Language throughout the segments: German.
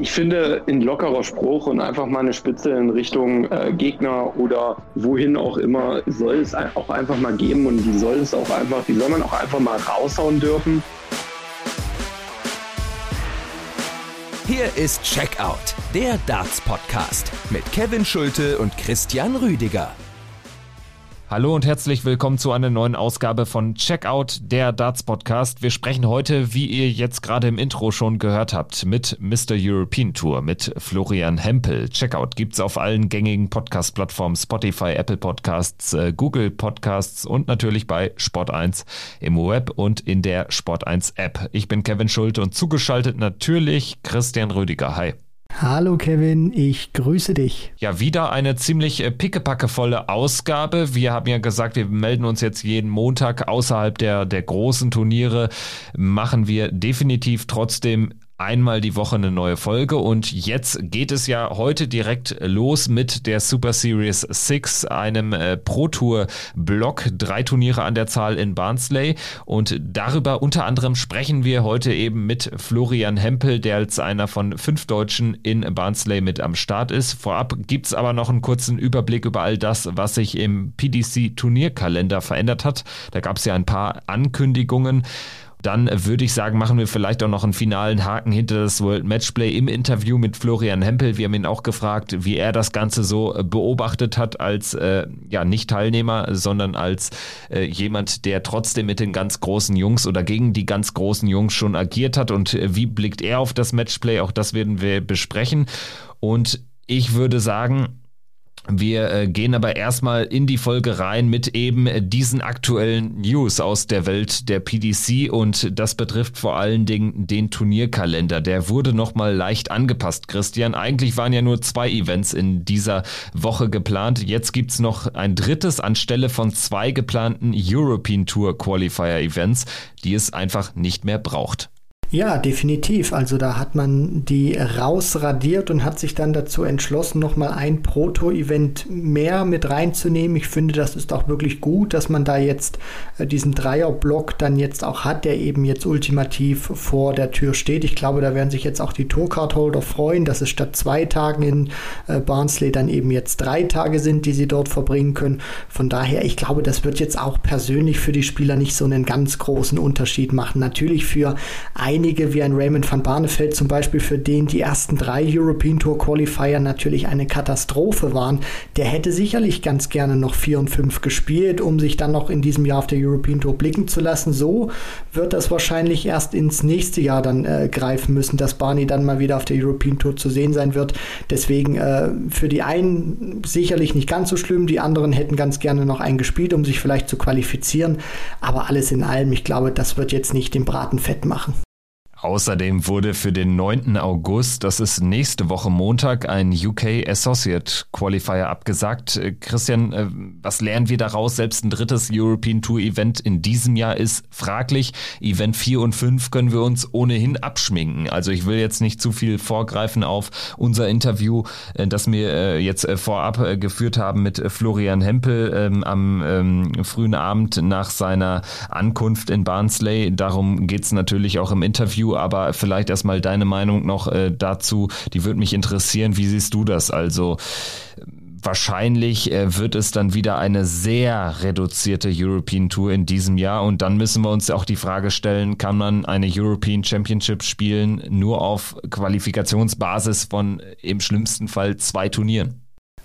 Ich finde, in lockerer Spruch und einfach mal eine Spitze in Richtung äh, Gegner oder wohin auch immer soll es auch einfach mal geben und die soll es auch einfach, die soll man auch einfach mal raushauen dürfen. Hier ist Checkout, der Darts Podcast mit Kevin Schulte und Christian Rüdiger. Hallo und herzlich willkommen zu einer neuen Ausgabe von Checkout, der Darts Podcast. Wir sprechen heute, wie ihr jetzt gerade im Intro schon gehört habt, mit Mr. European Tour, mit Florian Hempel. Checkout gibt's auf allen gängigen Podcast-Plattformen, Spotify, Apple Podcasts, äh, Google Podcasts und natürlich bei Sport1 im Web und in der Sport1 App. Ich bin Kevin Schulte und zugeschaltet natürlich Christian Rüdiger. Hi. Hallo Kevin, ich grüße dich. Ja, wieder eine ziemlich äh, pickepackevolle Ausgabe. Wir haben ja gesagt, wir melden uns jetzt jeden Montag außerhalb der, der großen Turniere. Machen wir definitiv trotzdem einmal die Woche eine neue Folge und jetzt geht es ja heute direkt los mit der Super Series 6, einem äh, Pro Tour Block, drei Turniere an der Zahl in Barnsley und darüber unter anderem sprechen wir heute eben mit Florian Hempel, der als einer von fünf Deutschen in Barnsley mit am Start ist. Vorab gibt's aber noch einen kurzen Überblick über all das, was sich im PDC Turnierkalender verändert hat. Da gab's ja ein paar Ankündigungen dann würde ich sagen, machen wir vielleicht auch noch einen finalen Haken hinter das World Matchplay im Interview mit Florian Hempel. Wir haben ihn auch gefragt, wie er das Ganze so äh, beobachtet hat als äh, ja nicht Teilnehmer, sondern als äh, jemand, der trotzdem mit den ganz großen Jungs oder gegen die ganz großen Jungs schon agiert hat und äh, wie blickt er auf das Matchplay? Auch das werden wir besprechen. Und ich würde sagen, wir äh, gehen aber erstmal in die Folge rein mit eben diesen aktuellen News aus der Welt der PDC und das betrifft vor allen Dingen den Turnierkalender. Der wurde nochmal leicht angepasst, Christian. Eigentlich waren ja nur zwei Events in dieser Woche geplant. Jetzt gibt's noch ein drittes anstelle von zwei geplanten European Tour Qualifier Events, die es einfach nicht mehr braucht. Ja, definitiv. Also da hat man die rausradiert und hat sich dann dazu entschlossen, nochmal ein Proto-Event mehr mit reinzunehmen. Ich finde, das ist auch wirklich gut, dass man da jetzt äh, diesen Dreierblock dann jetzt auch hat, der eben jetzt ultimativ vor der Tür steht. Ich glaube, da werden sich jetzt auch die Tourcard-Holder freuen, dass es statt zwei Tagen in äh, Barnsley dann eben jetzt drei Tage sind, die sie dort verbringen können. Von daher, ich glaube, das wird jetzt auch persönlich für die Spieler nicht so einen ganz großen Unterschied machen. Natürlich für ein einige wie ein Raymond van Barneveld zum Beispiel, für den die ersten drei European Tour Qualifier natürlich eine Katastrophe waren, der hätte sicherlich ganz gerne noch vier und fünf gespielt, um sich dann noch in diesem Jahr auf der European Tour blicken zu lassen. So wird das wahrscheinlich erst ins nächste Jahr dann äh, greifen müssen, dass Barney dann mal wieder auf der European Tour zu sehen sein wird. Deswegen äh, für die einen sicherlich nicht ganz so schlimm, die anderen hätten ganz gerne noch einen gespielt, um sich vielleicht zu qualifizieren. Aber alles in allem, ich glaube, das wird jetzt nicht den Braten fett machen. Außerdem wurde für den 9. August, das ist nächste Woche Montag, ein UK Associate Qualifier abgesagt. Äh, Christian, äh, was lernen wir daraus? Selbst ein drittes European Tour Event in diesem Jahr ist fraglich. Event 4 und 5 können wir uns ohnehin abschminken. Also ich will jetzt nicht zu viel vorgreifen auf unser Interview, äh, das wir jetzt vorab geführt haben mit Florian Hempel ähm, am ähm, frühen Abend nach seiner Ankunft in Barnsley. Darum geht's natürlich auch im Interview aber vielleicht erstmal deine Meinung noch äh, dazu. Die würde mich interessieren. Wie siehst du das? Also wahrscheinlich äh, wird es dann wieder eine sehr reduzierte European Tour in diesem Jahr und dann müssen wir uns auch die Frage stellen, kann man eine European Championship spielen nur auf Qualifikationsbasis von im schlimmsten Fall zwei Turnieren?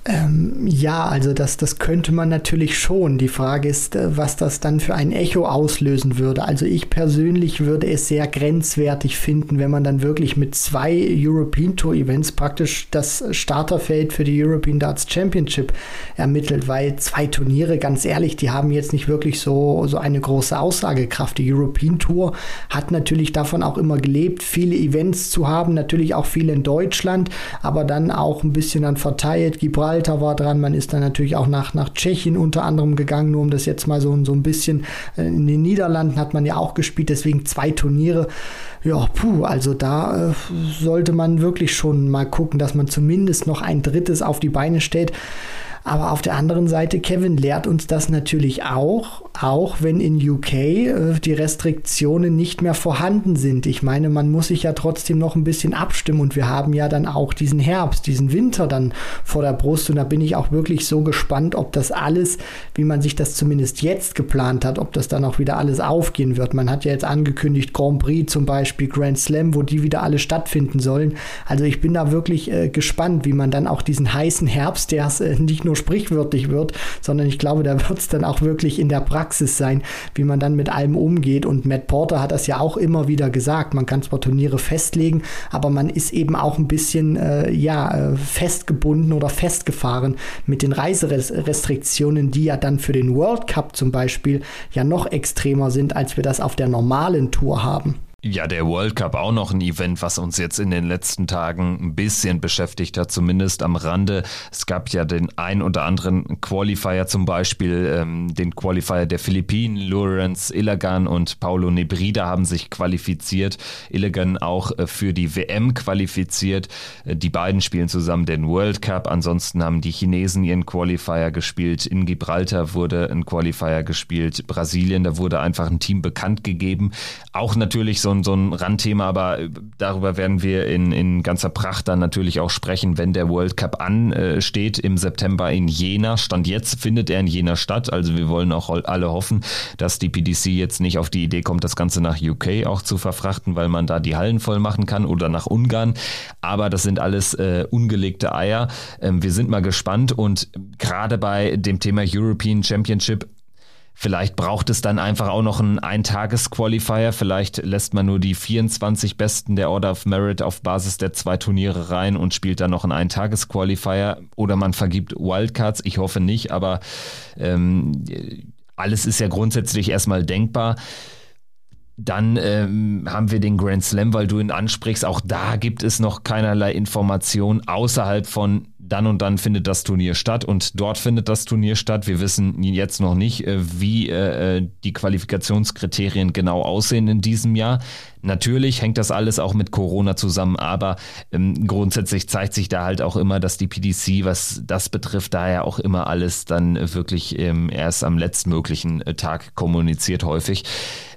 Ähm, ja, also das, das könnte man natürlich schon. Die Frage ist, äh, was das dann für ein Echo auslösen würde. Also ich persönlich würde es sehr grenzwertig finden, wenn man dann wirklich mit zwei European Tour Events praktisch das Starterfeld für die European Darts Championship ermittelt, weil zwei Turniere, ganz ehrlich, die haben jetzt nicht wirklich so, so eine große Aussagekraft. Die European Tour hat natürlich davon auch immer gelebt, viele Events zu haben, natürlich auch viele in Deutschland, aber dann auch ein bisschen dann verteilt. Gibraltar Gibraltar war dran, man ist dann natürlich auch nach, nach Tschechien unter anderem gegangen, nur um das jetzt mal so, so ein bisschen, äh, in den Niederlanden hat man ja auch gespielt, deswegen zwei Turniere. Ja, puh, also da äh, sollte man wirklich schon mal gucken, dass man zumindest noch ein drittes auf die Beine stellt. Aber auf der anderen Seite, Kevin lehrt uns das natürlich auch, auch wenn in UK äh, die Restriktionen nicht mehr vorhanden sind. Ich meine, man muss sich ja trotzdem noch ein bisschen abstimmen und wir haben ja dann auch diesen Herbst, diesen Winter dann vor der Brust und da bin ich auch wirklich so gespannt, ob das alles, wie man sich das zumindest jetzt geplant hat, ob das dann auch wieder alles aufgehen wird. Man hat ja jetzt angekündigt, Grand Prix zum Beispiel, Grand Slam, wo die wieder alle stattfinden sollen. Also ich bin da wirklich äh, gespannt, wie man dann auch diesen heißen Herbst, der äh, nicht nur sprichwörtlich wird, sondern ich glaube, da wird es dann auch wirklich in der Praxis sein, wie man dann mit allem umgeht. Und Matt Porter hat das ja auch immer wieder gesagt. Man kann zwar Turniere festlegen, aber man ist eben auch ein bisschen äh, ja, äh, festgebunden oder festgefahren mit den Reiserestriktionen, die ja dann für den World Cup zum Beispiel ja noch extremer sind, als wir das auf der normalen Tour haben. Ja, der World Cup auch noch ein Event, was uns jetzt in den letzten Tagen ein bisschen beschäftigt hat, zumindest am Rande. Es gab ja den ein oder anderen Qualifier, zum Beispiel ähm, den Qualifier der Philippinen. Lawrence Illigan und Paulo Nebrida haben sich qualifiziert. Illigan auch äh, für die WM qualifiziert. Äh, die beiden spielen zusammen den World Cup. Ansonsten haben die Chinesen ihren Qualifier gespielt. In Gibraltar wurde ein Qualifier gespielt. Brasilien, da wurde einfach ein Team bekannt gegeben. Auch natürlich so ein, so ein Randthema, aber darüber werden wir in, in ganzer Pracht dann natürlich auch sprechen, wenn der World Cup ansteht im September in Jena. Stand jetzt findet er in Jena statt. Also wir wollen auch alle hoffen, dass die PDC jetzt nicht auf die Idee kommt, das Ganze nach UK auch zu verfrachten, weil man da die Hallen voll machen kann oder nach Ungarn. Aber das sind alles äh, ungelegte Eier. Ähm, wir sind mal gespannt und gerade bei dem Thema European Championship Vielleicht braucht es dann einfach auch noch einen Eintages-Qualifier. Vielleicht lässt man nur die 24 Besten der Order of Merit auf Basis der zwei Turniere rein und spielt dann noch einen Eintages-Qualifier. Oder man vergibt Wildcards. Ich hoffe nicht, aber ähm, alles ist ja grundsätzlich erstmal denkbar. Dann ähm, haben wir den Grand Slam, weil du ihn ansprichst. Auch da gibt es noch keinerlei Information außerhalb von dann und dann findet das Turnier statt und dort findet das Turnier statt. Wir wissen jetzt noch nicht, äh, wie äh, äh, die Qualifikationskriterien genau aussehen in diesem Jahr. Natürlich hängt das alles auch mit Corona zusammen, aber ähm, grundsätzlich zeigt sich da halt auch immer, dass die PDC, was das betrifft, daher auch immer alles dann wirklich ähm, erst am letztmöglichen Tag kommuniziert häufig.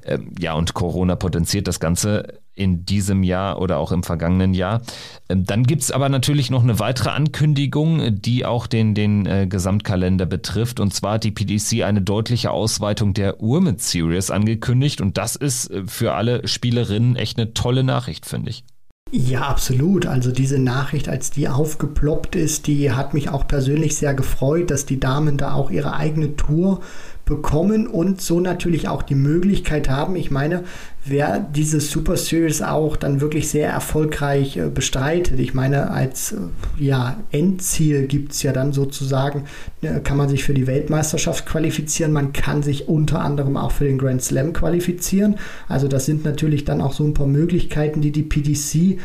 Ähm, ja, und Corona potenziert das Ganze in diesem Jahr oder auch im vergangenen Jahr. Ähm, dann gibt es aber natürlich noch eine weitere Ankündigung, die auch den, den äh, Gesamtkalender betrifft. Und zwar hat die PDC eine deutliche Ausweitung der Women's Series angekündigt. Und das ist äh, für alle Spielerinnen echt eine tolle Nachricht, finde ich. Ja, absolut. Also diese Nachricht, als die aufgeploppt ist, die hat mich auch persönlich sehr gefreut, dass die Damen da auch ihre eigene Tour bekommen und so natürlich auch die Möglichkeit haben. Ich meine, wer diese Super Series auch dann wirklich sehr erfolgreich äh, bestreitet. Ich meine, als äh, ja, Endziel gibt es ja dann sozusagen, äh, kann man sich für die Weltmeisterschaft qualifizieren, man kann sich unter anderem auch für den Grand Slam qualifizieren. Also das sind natürlich dann auch so ein paar Möglichkeiten, die die PDC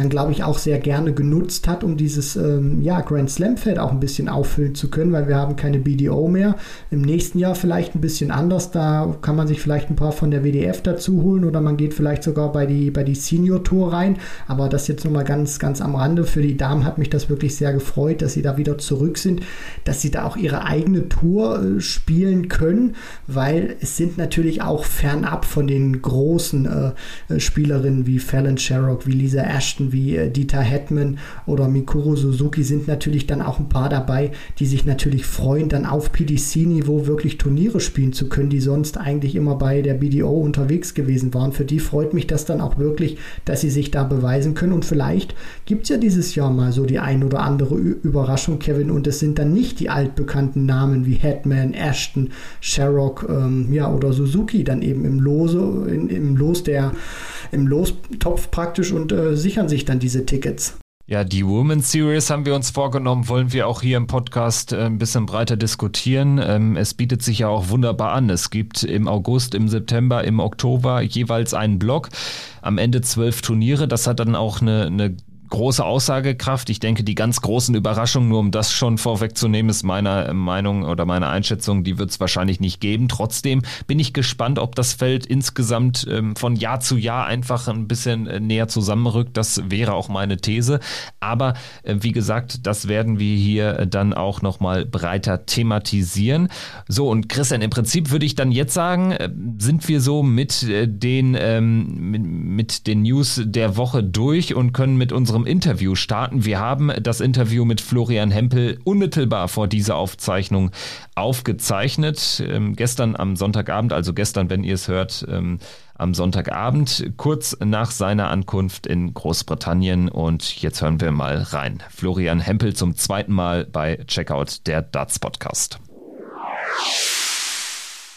dann glaube ich auch sehr gerne genutzt hat, um dieses ähm, ja, Grand Slam Feld auch ein bisschen auffüllen zu können, weil wir haben keine BDO mehr. Im nächsten Jahr vielleicht ein bisschen anders, da kann man sich vielleicht ein paar von der WDF dazu holen oder man geht vielleicht sogar bei die, bei die Senior Tour rein. Aber das jetzt nochmal ganz, ganz am Rande. Für die Damen hat mich das wirklich sehr gefreut, dass sie da wieder zurück sind, dass sie da auch ihre eigene Tour äh, spielen können, weil es sind natürlich auch fernab von den großen äh, äh Spielerinnen wie Fallon Sherrock, wie Lisa Ashton, Wie äh, Dieter Hetman oder Mikuro Suzuki sind natürlich dann auch ein paar dabei, die sich natürlich freuen, dann auf PDC-Niveau wirklich Turniere spielen zu können, die sonst eigentlich immer bei der BDO unterwegs gewesen waren. Für die freut mich das dann auch wirklich, dass sie sich da beweisen können. Und vielleicht gibt es ja dieses Jahr mal so die ein oder andere Überraschung, Kevin. Und es sind dann nicht die altbekannten Namen wie Hetman, Ashton, Sherrock ähm, ja, oder Suzuki dann eben im Lose, in, im Los der im Lostopf praktisch und äh, sichern sich dann diese Tickets. Ja, die Women's Series haben wir uns vorgenommen, wollen wir auch hier im Podcast äh, ein bisschen breiter diskutieren. Ähm, es bietet sich ja auch wunderbar an. Es gibt im August, im September, im Oktober jeweils einen Block. Am Ende zwölf Turniere. Das hat dann auch eine, eine große Aussagekraft. Ich denke, die ganz großen Überraschungen, nur um das schon vorwegzunehmen, ist meiner Meinung oder meiner Einschätzung, die wird es wahrscheinlich nicht geben. Trotzdem bin ich gespannt, ob das Feld insgesamt ähm, von Jahr zu Jahr einfach ein bisschen äh, näher zusammenrückt. Das wäre auch meine These. Aber äh, wie gesagt, das werden wir hier dann auch nochmal breiter thematisieren. So, und Christian, im Prinzip würde ich dann jetzt sagen, äh, sind wir so mit äh, den, ähm, mit, mit den News der Woche durch und können mit unserem Interview starten. Wir haben das Interview mit Florian Hempel unmittelbar vor dieser Aufzeichnung aufgezeichnet. Ähm, gestern am Sonntagabend, also gestern, wenn ihr es hört, ähm, am Sonntagabend, kurz nach seiner Ankunft in Großbritannien. Und jetzt hören wir mal rein. Florian Hempel zum zweiten Mal bei Checkout der Darts Podcast.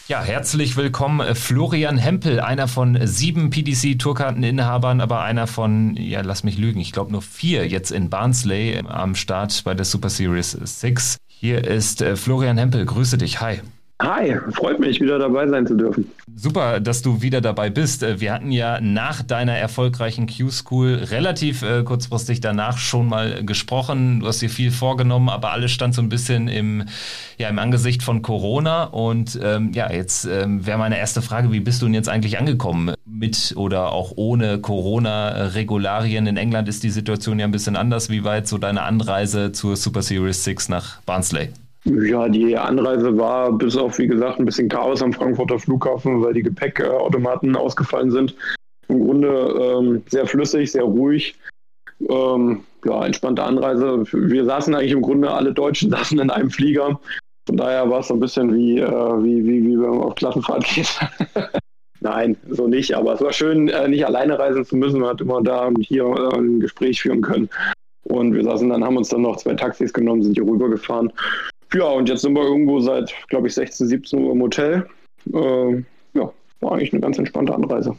Ja, herzlich willkommen, äh, Florian Hempel, einer von sieben PDC-Tourkarteninhabern, aber einer von, ja, lass mich lügen, ich glaube nur vier jetzt in Barnsley am Start bei der Super Series 6. Hier ist äh, Florian Hempel, grüße dich, hi. Hi, freut mich, wieder dabei sein zu dürfen. Super, dass du wieder dabei bist. Äh, wir hatten ja nach deiner erfolgreichen Q-School relativ äh, kurzfristig danach schon mal gesprochen. Du hast dir viel vorgenommen, aber alles stand so ein bisschen im, ja, im Angesicht von Corona. Und ähm, ja, jetzt ähm, wäre meine erste Frage, wie bist du denn jetzt eigentlich angekommen? Mit oder auch ohne Corona-Regularien in England ist die Situation ja ein bisschen anders. Wie jetzt so deine Anreise zur Super Series 6 nach Barnsley? Ja, die Anreise war bis auf, wie gesagt, ein bisschen Chaos am Frankfurter Flughafen, weil die Gepäckautomaten ausgefallen sind. Im Grunde ähm, sehr flüssig, sehr ruhig. Ähm, ja, entspannte Anreise. Wir saßen eigentlich im Grunde, alle Deutschen saßen in einem Flieger. Von daher war es so ein bisschen wie, äh, wie, wie, wie wenn man auf Klassenfahrt geht. Nein, so nicht. Aber es war schön, äh, nicht alleine reisen zu müssen. Man hat immer da hier äh, ein Gespräch führen können. Und wir saßen dann, haben uns dann noch zwei Taxis genommen, sind hier rübergefahren. Ja, und jetzt sind wir irgendwo seit, glaube ich, 16, 17 Uhr im Hotel. Äh, ja, war eigentlich eine ganz entspannte Anreise.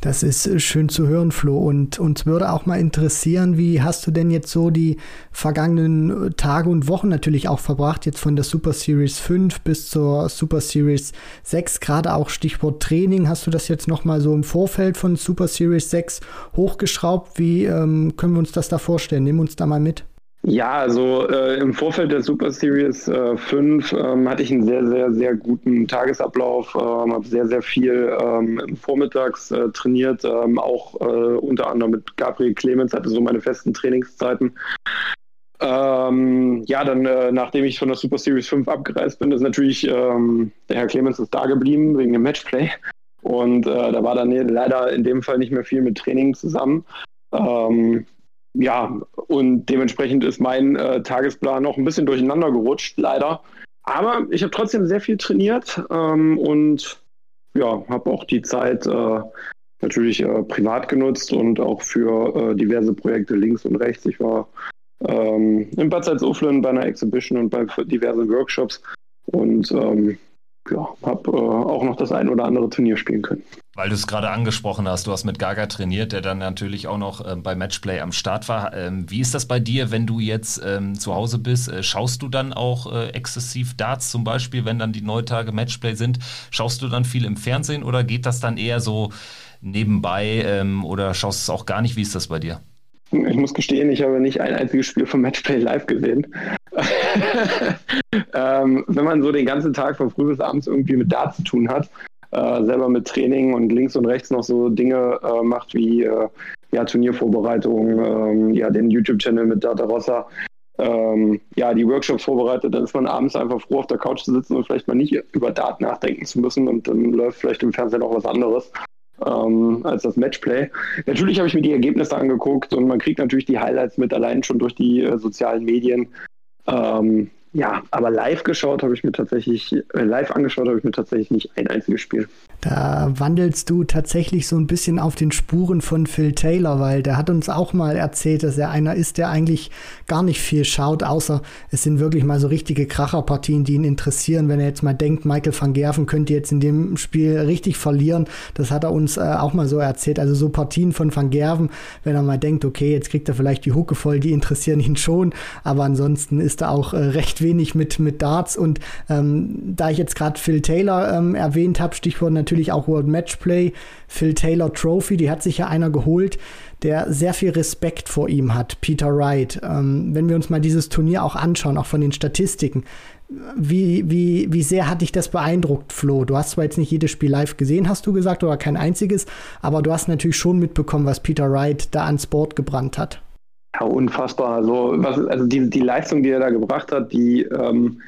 Das ist äh, schön zu hören, Flo. Und uns würde auch mal interessieren, wie hast du denn jetzt so die vergangenen äh, Tage und Wochen natürlich auch verbracht, jetzt von der Super Series 5 bis zur Super Series 6, gerade auch Stichwort Training. Hast du das jetzt nochmal so im Vorfeld von Super Series 6 hochgeschraubt? Wie ähm, können wir uns das da vorstellen? Nimm uns da mal mit. Ja, also äh, im Vorfeld der Super Series äh, 5 ähm, hatte ich einen sehr, sehr, sehr guten Tagesablauf, ähm, habe sehr, sehr viel ähm, vormittags äh, trainiert, ähm, auch äh, unter anderem mit Gabriel Clemens, hatte so meine festen Trainingszeiten. Ähm, ja, dann, äh, nachdem ich von der Super Series 5 abgereist bin, ist natürlich ähm, der Herr Clemens ist da geblieben wegen dem Matchplay. Und äh, da war dann leider in dem Fall nicht mehr viel mit Training zusammen. Ähm, ja, und dementsprechend ist mein äh, Tagesplan noch ein bisschen durcheinander gerutscht, leider. Aber ich habe trotzdem sehr viel trainiert ähm, und ja, habe auch die Zeit äh, natürlich äh, privat genutzt und auch für äh, diverse Projekte links und rechts. Ich war ähm, in Bad Salzuflen bei einer Exhibition und bei diversen Workshops und ähm, ja, habe äh, auch noch das ein oder andere Turnier spielen können. Weil du es gerade angesprochen hast, du hast mit Gaga trainiert, der dann natürlich auch noch äh, bei Matchplay am Start war. Ähm, wie ist das bei dir, wenn du jetzt ähm, zu Hause bist? Äh, schaust du dann auch äh, exzessiv Darts zum Beispiel, wenn dann die Neutage Matchplay sind? Schaust du dann viel im Fernsehen oder geht das dann eher so nebenbei ähm, oder schaust du es auch gar nicht? Wie ist das bei dir? Ich muss gestehen, ich habe nicht ein einziges Spiel von Matchplay live gesehen. ähm, wenn man so den ganzen Tag von früh bis abends irgendwie mit Darts zu tun hat, äh, selber mit Training und links und rechts noch so Dinge äh, macht wie äh, ja, Turniervorbereitung, ähm, ja, den YouTube-Channel mit Data Rossa, ähm, ja, die Workshops vorbereitet, dann ist man abends einfach froh, auf der Couch zu sitzen und vielleicht mal nicht über Daten nachdenken zu müssen und dann läuft vielleicht im Fernsehen auch was anderes. Ähm, als das Matchplay. Natürlich habe ich mir die Ergebnisse angeguckt und man kriegt natürlich die Highlights mit allein schon durch die äh, sozialen Medien. Ähm, ja, aber live geschaut habe ich mir tatsächlich, äh, live angeschaut habe ich mir tatsächlich nicht ein einziges Spiel. Da wandelst du tatsächlich so ein bisschen auf den Spuren von Phil Taylor, weil der hat uns auch mal erzählt, dass er einer ist, der eigentlich gar nicht viel schaut, außer es sind wirklich mal so richtige Kracherpartien, die ihn interessieren. Wenn er jetzt mal denkt, Michael van Gerven könnte jetzt in dem Spiel richtig verlieren, das hat er uns äh, auch mal so erzählt. Also so Partien von van Gerven, wenn er mal denkt, okay, jetzt kriegt er vielleicht die Hucke voll, die interessieren ihn schon, aber ansonsten ist er auch äh, recht wenig mit, mit Darts und ähm, da ich jetzt gerade Phil Taylor ähm, erwähnt habe, Stichwort natürlich auch World Matchplay, Phil Taylor Trophy, die hat sich ja einer geholt, der sehr viel Respekt vor ihm hat, Peter Wright. Ähm, wenn wir uns mal dieses Turnier auch anschauen, auch von den Statistiken, wie, wie, wie sehr hat dich das beeindruckt, Flo? Du hast zwar jetzt nicht jedes Spiel live gesehen, hast du gesagt, oder kein einziges, aber du hast natürlich schon mitbekommen, was Peter Wright da ans Board gebrannt hat. Ja, unfassbar. Also, was, also die, die Leistung, die er da gebracht hat, die, ähm,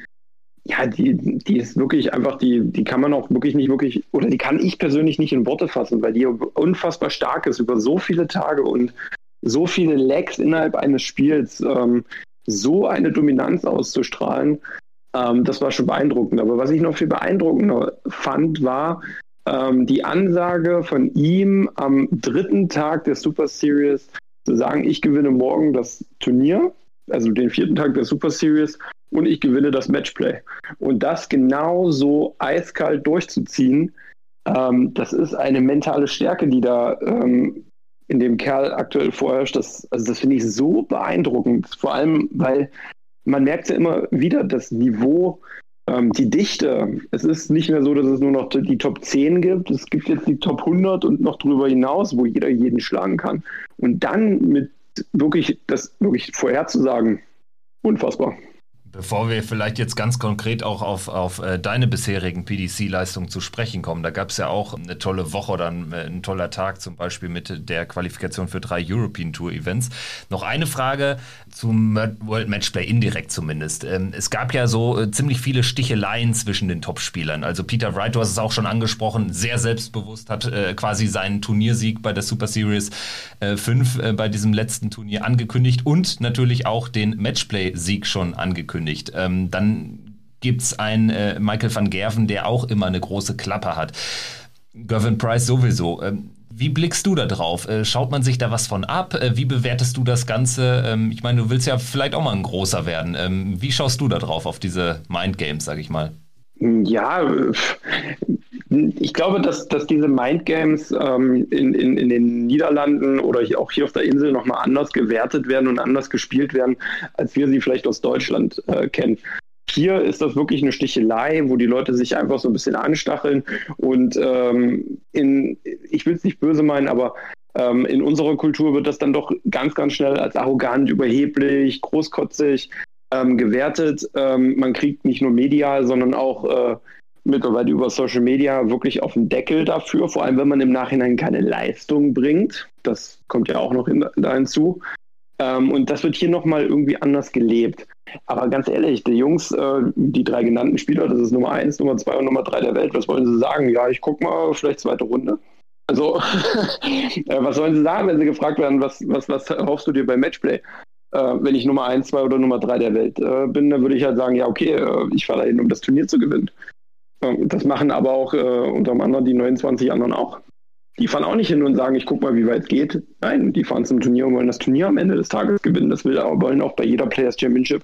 ja, die, die ist wirklich einfach, die, die kann man auch wirklich nicht wirklich, oder die kann ich persönlich nicht in Worte fassen, weil die unfassbar stark ist über so viele Tage und so viele Lags innerhalb eines Spiels, ähm, so eine Dominanz auszustrahlen, ähm, das war schon beeindruckend. Aber was ich noch viel beeindruckender fand, war ähm, die Ansage von ihm am dritten Tag der Super Series zu sagen, ich gewinne morgen das Turnier, also den vierten Tag der Super Series und ich gewinne das Matchplay. Und das genau so eiskalt durchzuziehen, ähm, das ist eine mentale Stärke, die da ähm, in dem Kerl aktuell vorherrscht. Das, also das finde ich so beeindruckend. Vor allem, weil man merkt ja immer wieder das Niveau, ähm, die Dichte. Es ist nicht mehr so, dass es nur noch die Top 10 gibt. Es gibt jetzt die Top 100 und noch darüber hinaus, wo jeder jeden schlagen kann. Und dann mit wirklich das wirklich vorherzusagen, unfassbar. Bevor wir vielleicht jetzt ganz konkret auch auf, auf äh, deine bisherigen PDC-Leistungen zu sprechen kommen, da gab es ja auch eine tolle Woche oder ein, äh, ein, toller Tag zum Beispiel mit der Qualifikation für drei European Tour Events. Noch eine Frage zum World Matchplay, indirekt zumindest. Ähm, es gab ja so äh, ziemlich viele Sticheleien zwischen den Topspielern. Also Peter Wright, du hast es auch schon angesprochen, sehr selbstbewusst, hat quasi seinen Turniersieg bei der Super Series 5 äh, bei diesem letzten Turnier angekündigt und natürlich auch den Matchplay-Sieg schon angekündigt angekündigt. Ähm, dann gibt es einen äh, Michael van Gerven, der auch immer eine große Klappe hat. Gervin Price sowieso. Ähm, wie blickst du da drauf? Äh, schaut man sich da was von ab? Äh, wie bewertest du das Ganze? Ähm, ich meine, du willst ja vielleicht auch mal ein großer werden. Ähm, wie schaust du da drauf, auf diese Mindgames, sag ich mal? Ja, ich glaube, dass, dass diese Mindgames ähm, in, in, in den Niederlanden oder auch hier auf der Insel nochmal anders gewertet werden und anders gespielt werden, als wir sie vielleicht aus Deutschland äh, kennen. Hier ist das wirklich eine Stichelei, wo die Leute sich einfach so ein bisschen anstacheln und ähm, in, ich will es nicht böse meinen, aber ähm, in unserer Kultur wird das dann doch ganz, ganz schnell als arrogant, überheblich, großkotzig ähm, gewertet. Ähm, man kriegt nicht nur medial, sondern auch äh, mittlerweile über Social Media wirklich auf den Deckel dafür, vor allem wenn man im Nachhinein keine Leistung bringt. Das kommt ja auch noch hin, da hinzu. Ähm, und das wird hier nochmal irgendwie anders gelebt. Aber ganz ehrlich, die Jungs, äh, die drei genannten Spieler, das ist Nummer eins, Nummer zwei und Nummer drei der Welt, was wollen sie sagen? Ja, ich guck mal, vielleicht zweite Runde. Also, äh, was sollen sie sagen, wenn sie gefragt werden, was, was, was hoffst du dir beim Matchplay? Äh, wenn ich Nummer eins, zwei oder Nummer drei der Welt äh, bin, dann würde ich halt sagen, ja, okay, äh, ich fahre dahin, um das Turnier zu gewinnen. Das machen aber auch äh, unter anderem die 29 anderen auch. Die fahren auch nicht hin und sagen, ich guck mal, wie weit es geht. Nein, die fahren zum Turnier und wollen das Turnier am Ende des Tages gewinnen. Das will, wollen auch bei jeder Players Championship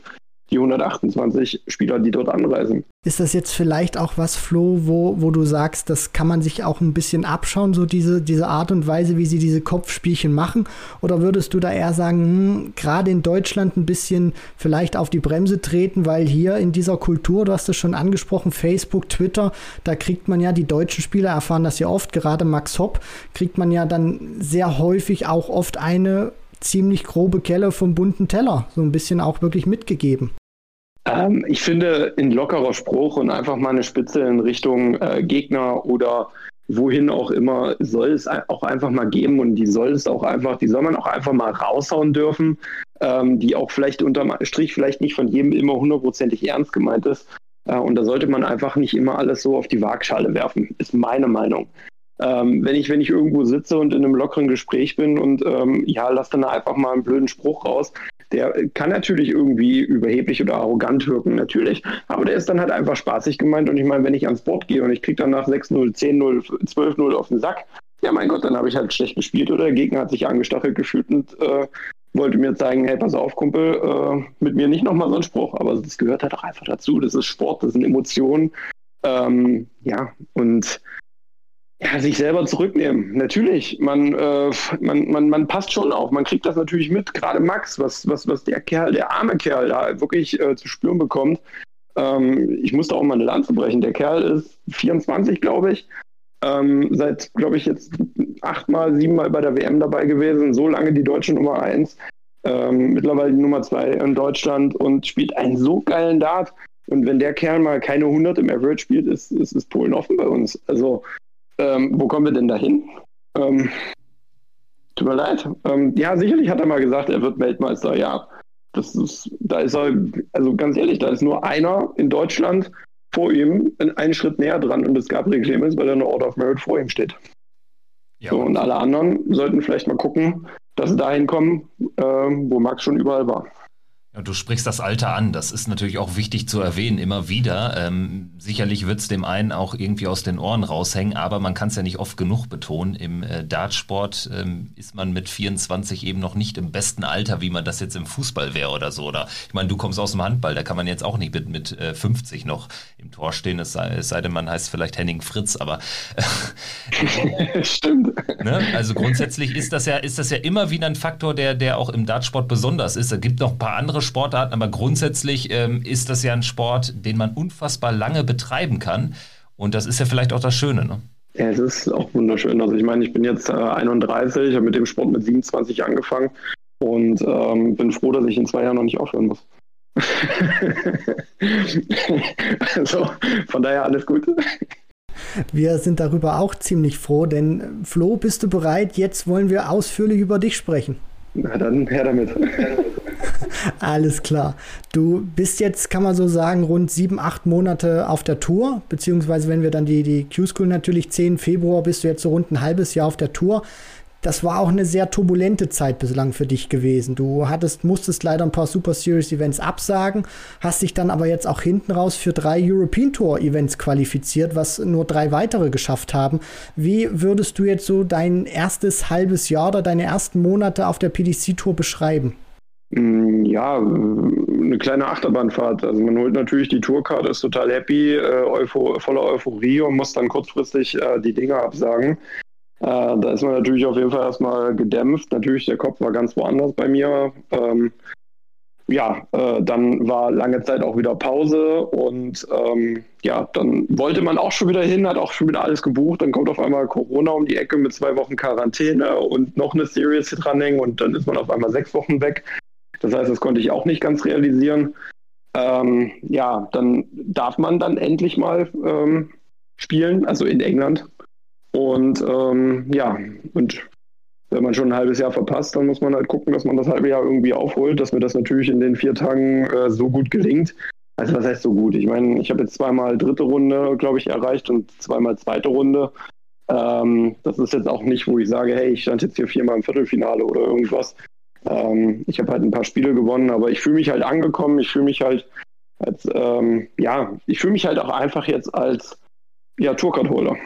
die 128 Spieler, die dort anreisen. Ist das jetzt vielleicht auch was, Flo, wo, wo du sagst, das kann man sich auch ein bisschen abschauen, so diese, diese Art und Weise, wie sie diese Kopfspielchen machen? Oder würdest du da eher sagen, hm, gerade in Deutschland ein bisschen vielleicht auf die Bremse treten, weil hier in dieser Kultur, du hast es schon angesprochen, Facebook, Twitter, da kriegt man ja, die deutschen Spieler erfahren das ja oft, gerade Max Hopp, kriegt man ja dann sehr häufig auch oft eine ziemlich grobe Kelle vom bunten Teller, so ein bisschen auch wirklich mitgegeben. Ähm, ich finde, ein lockerer Spruch und einfach mal eine Spitze in Richtung äh, Gegner oder wohin auch immer, soll es auch einfach mal geben und die soll es auch einfach, die soll man auch einfach mal raushauen dürfen, ähm, die auch vielleicht unterm Strich vielleicht nicht von jedem immer hundertprozentig ernst gemeint ist. Äh, und da sollte man einfach nicht immer alles so auf die Waagschale werfen, ist meine Meinung. Ähm, wenn ich, wenn ich irgendwo sitze und in einem lockeren Gespräch bin und ähm, ja, lass dann einfach mal einen blöden Spruch raus, der kann natürlich irgendwie überheblich oder arrogant wirken, natürlich. Aber der ist dann halt einfach spaßig gemeint. Und ich meine, wenn ich ans Board gehe und ich kriege dann nach 6-0, 10-0, 12-0 auf den Sack, ja mein Gott, dann habe ich halt schlecht gespielt oder der Gegner hat sich angestachelt gefühlt und äh, wollte mir zeigen, hey, pass auf, Kumpel, äh, mit mir nicht nochmal so ein Spruch. Aber das gehört halt auch einfach dazu. Das ist Sport, das sind Emotionen. Ähm, ja, und Ja, sich selber zurücknehmen. Natürlich. Man, äh, man, man, man passt schon auf. Man kriegt das natürlich mit. Gerade Max, was, was, was der Kerl, der arme Kerl da wirklich äh, zu spüren bekommt. Ähm, ich musste auch mal eine Lanze brechen. Der Kerl ist 24, glaube ich. Ähm, seit, glaube ich, jetzt achtmal, siebenmal bei der WM dabei gewesen. So lange die deutsche Nummer eins. Ähm, mittlerweile die Nummer zwei in Deutschland und spielt einen so geilen Dart. Und wenn der Kerl mal keine 100 im Average spielt, ist, ist, ist Polen offen bei uns. Also ähm, wo kommen wir denn dahin? Ähm, tut mir leid. Ähm, ja, sicherlich hat er mal gesagt, er wird Weltmeister. Ja, das ist, da ist er, also ganz ehrlich, da ist nur einer in Deutschland vor ihm einen Schritt näher dran und das Gabriel Clemens, weil er eine Order of Merit vor ihm steht. Ja. So, und alle anderen sollten vielleicht mal gucken, dass sie dahin kommen, äh, wo Max schon überall war. Ja, du sprichst das Alter an. Das ist natürlich auch wichtig zu erwähnen, immer wieder. Ähm, sicherlich wird es dem einen auch irgendwie aus den Ohren raushängen, aber man kann es ja nicht oft genug betonen. Im äh, Dartsport ähm, ist man mit 24 eben noch nicht im besten Alter, wie man das jetzt im Fußball wäre oder so. Oder ich meine, du kommst aus dem Handball, da kann man jetzt auch nicht mit, mit äh, 50 noch im Tor stehen, es sei, es sei denn, man heißt vielleicht Henning Fritz, aber äh, stimmt. Ne? Also grundsätzlich ist das ja, ist das ja immer wieder ein Faktor, der, der auch im Dartsport besonders ist. Es gibt noch ein paar andere Sportarten, aber grundsätzlich ähm, ist das ja ein Sport, den man unfassbar lange betreiben kann. Und das ist ja vielleicht auch das Schöne. Ne? Ja, es ist auch wunderschön. Also ich meine, ich bin jetzt äh, 31, ich habe mit dem Sport mit 27 angefangen und ähm, bin froh, dass ich in zwei Jahren noch nicht aufhören muss. also von daher alles gut. Wir sind darüber auch ziemlich froh, denn Flo, bist du bereit? Jetzt wollen wir ausführlich über dich sprechen. Na dann her damit. Alles klar. Du bist jetzt, kann man so sagen, rund sieben, acht Monate auf der Tour, beziehungsweise wenn wir dann die, die Q-School natürlich 10 Februar bist du jetzt so rund ein halbes Jahr auf der Tour das war auch eine sehr turbulente Zeit bislang für dich gewesen. Du hattest, musstest leider ein paar Super Series Events absagen, hast dich dann aber jetzt auch hinten raus für drei European Tour Events qualifiziert, was nur drei weitere geschafft haben. Wie würdest du jetzt so dein erstes halbes Jahr oder deine ersten Monate auf der PDC Tour beschreiben? Mm, ja, eine kleine Achterbahnfahrt. Also man holt natürlich die Tourkarte, ist total happy, äh, Eupho voller Euphorie und muss dann kurzfristig äh, die Dinge absagen. Äh, da ist man natürlich auf jeden Fall erstmal gedämpft. Natürlich, der Kopf war ganz woanders bei mir. Ähm, ja, äh, dann war lange Zeit auch wieder Pause und ähm, ja, dann wollte man auch schon wieder hin, hat auch schon wieder alles gebucht. Dann kommt auf einmal Corona um die Ecke mit zwei Wochen Quarantäne und noch eine Series dranhängen und dann ist man auf einmal sechs Wochen weg. Das heißt, das konnte ich auch nicht ganz realisieren. Ähm, ja, dann darf man dann endlich mal ähm, spielen, also in England. Und ähm, ja, und wenn man schon ein halbes Jahr verpasst, dann muss man halt gucken, dass man das halbe Jahr irgendwie aufholt, dass mir das natürlich in den vier Tagen äh, so gut gelingt. Also was heißt so gut? Ich meine, ich habe jetzt zweimal dritte Runde, glaube ich, erreicht und zweimal zweite Runde. Ähm, das ist jetzt auch nicht, wo ich sage, hey, ich stand jetzt hier viermal im Viertelfinale oder irgendwas. Ähm, ich habe halt ein paar Spiele gewonnen, aber ich fühle mich halt angekommen. Ich fühle mich halt als, ähm, ja, ich fühle mich halt auch einfach jetzt als ja, Tourcard-Holder.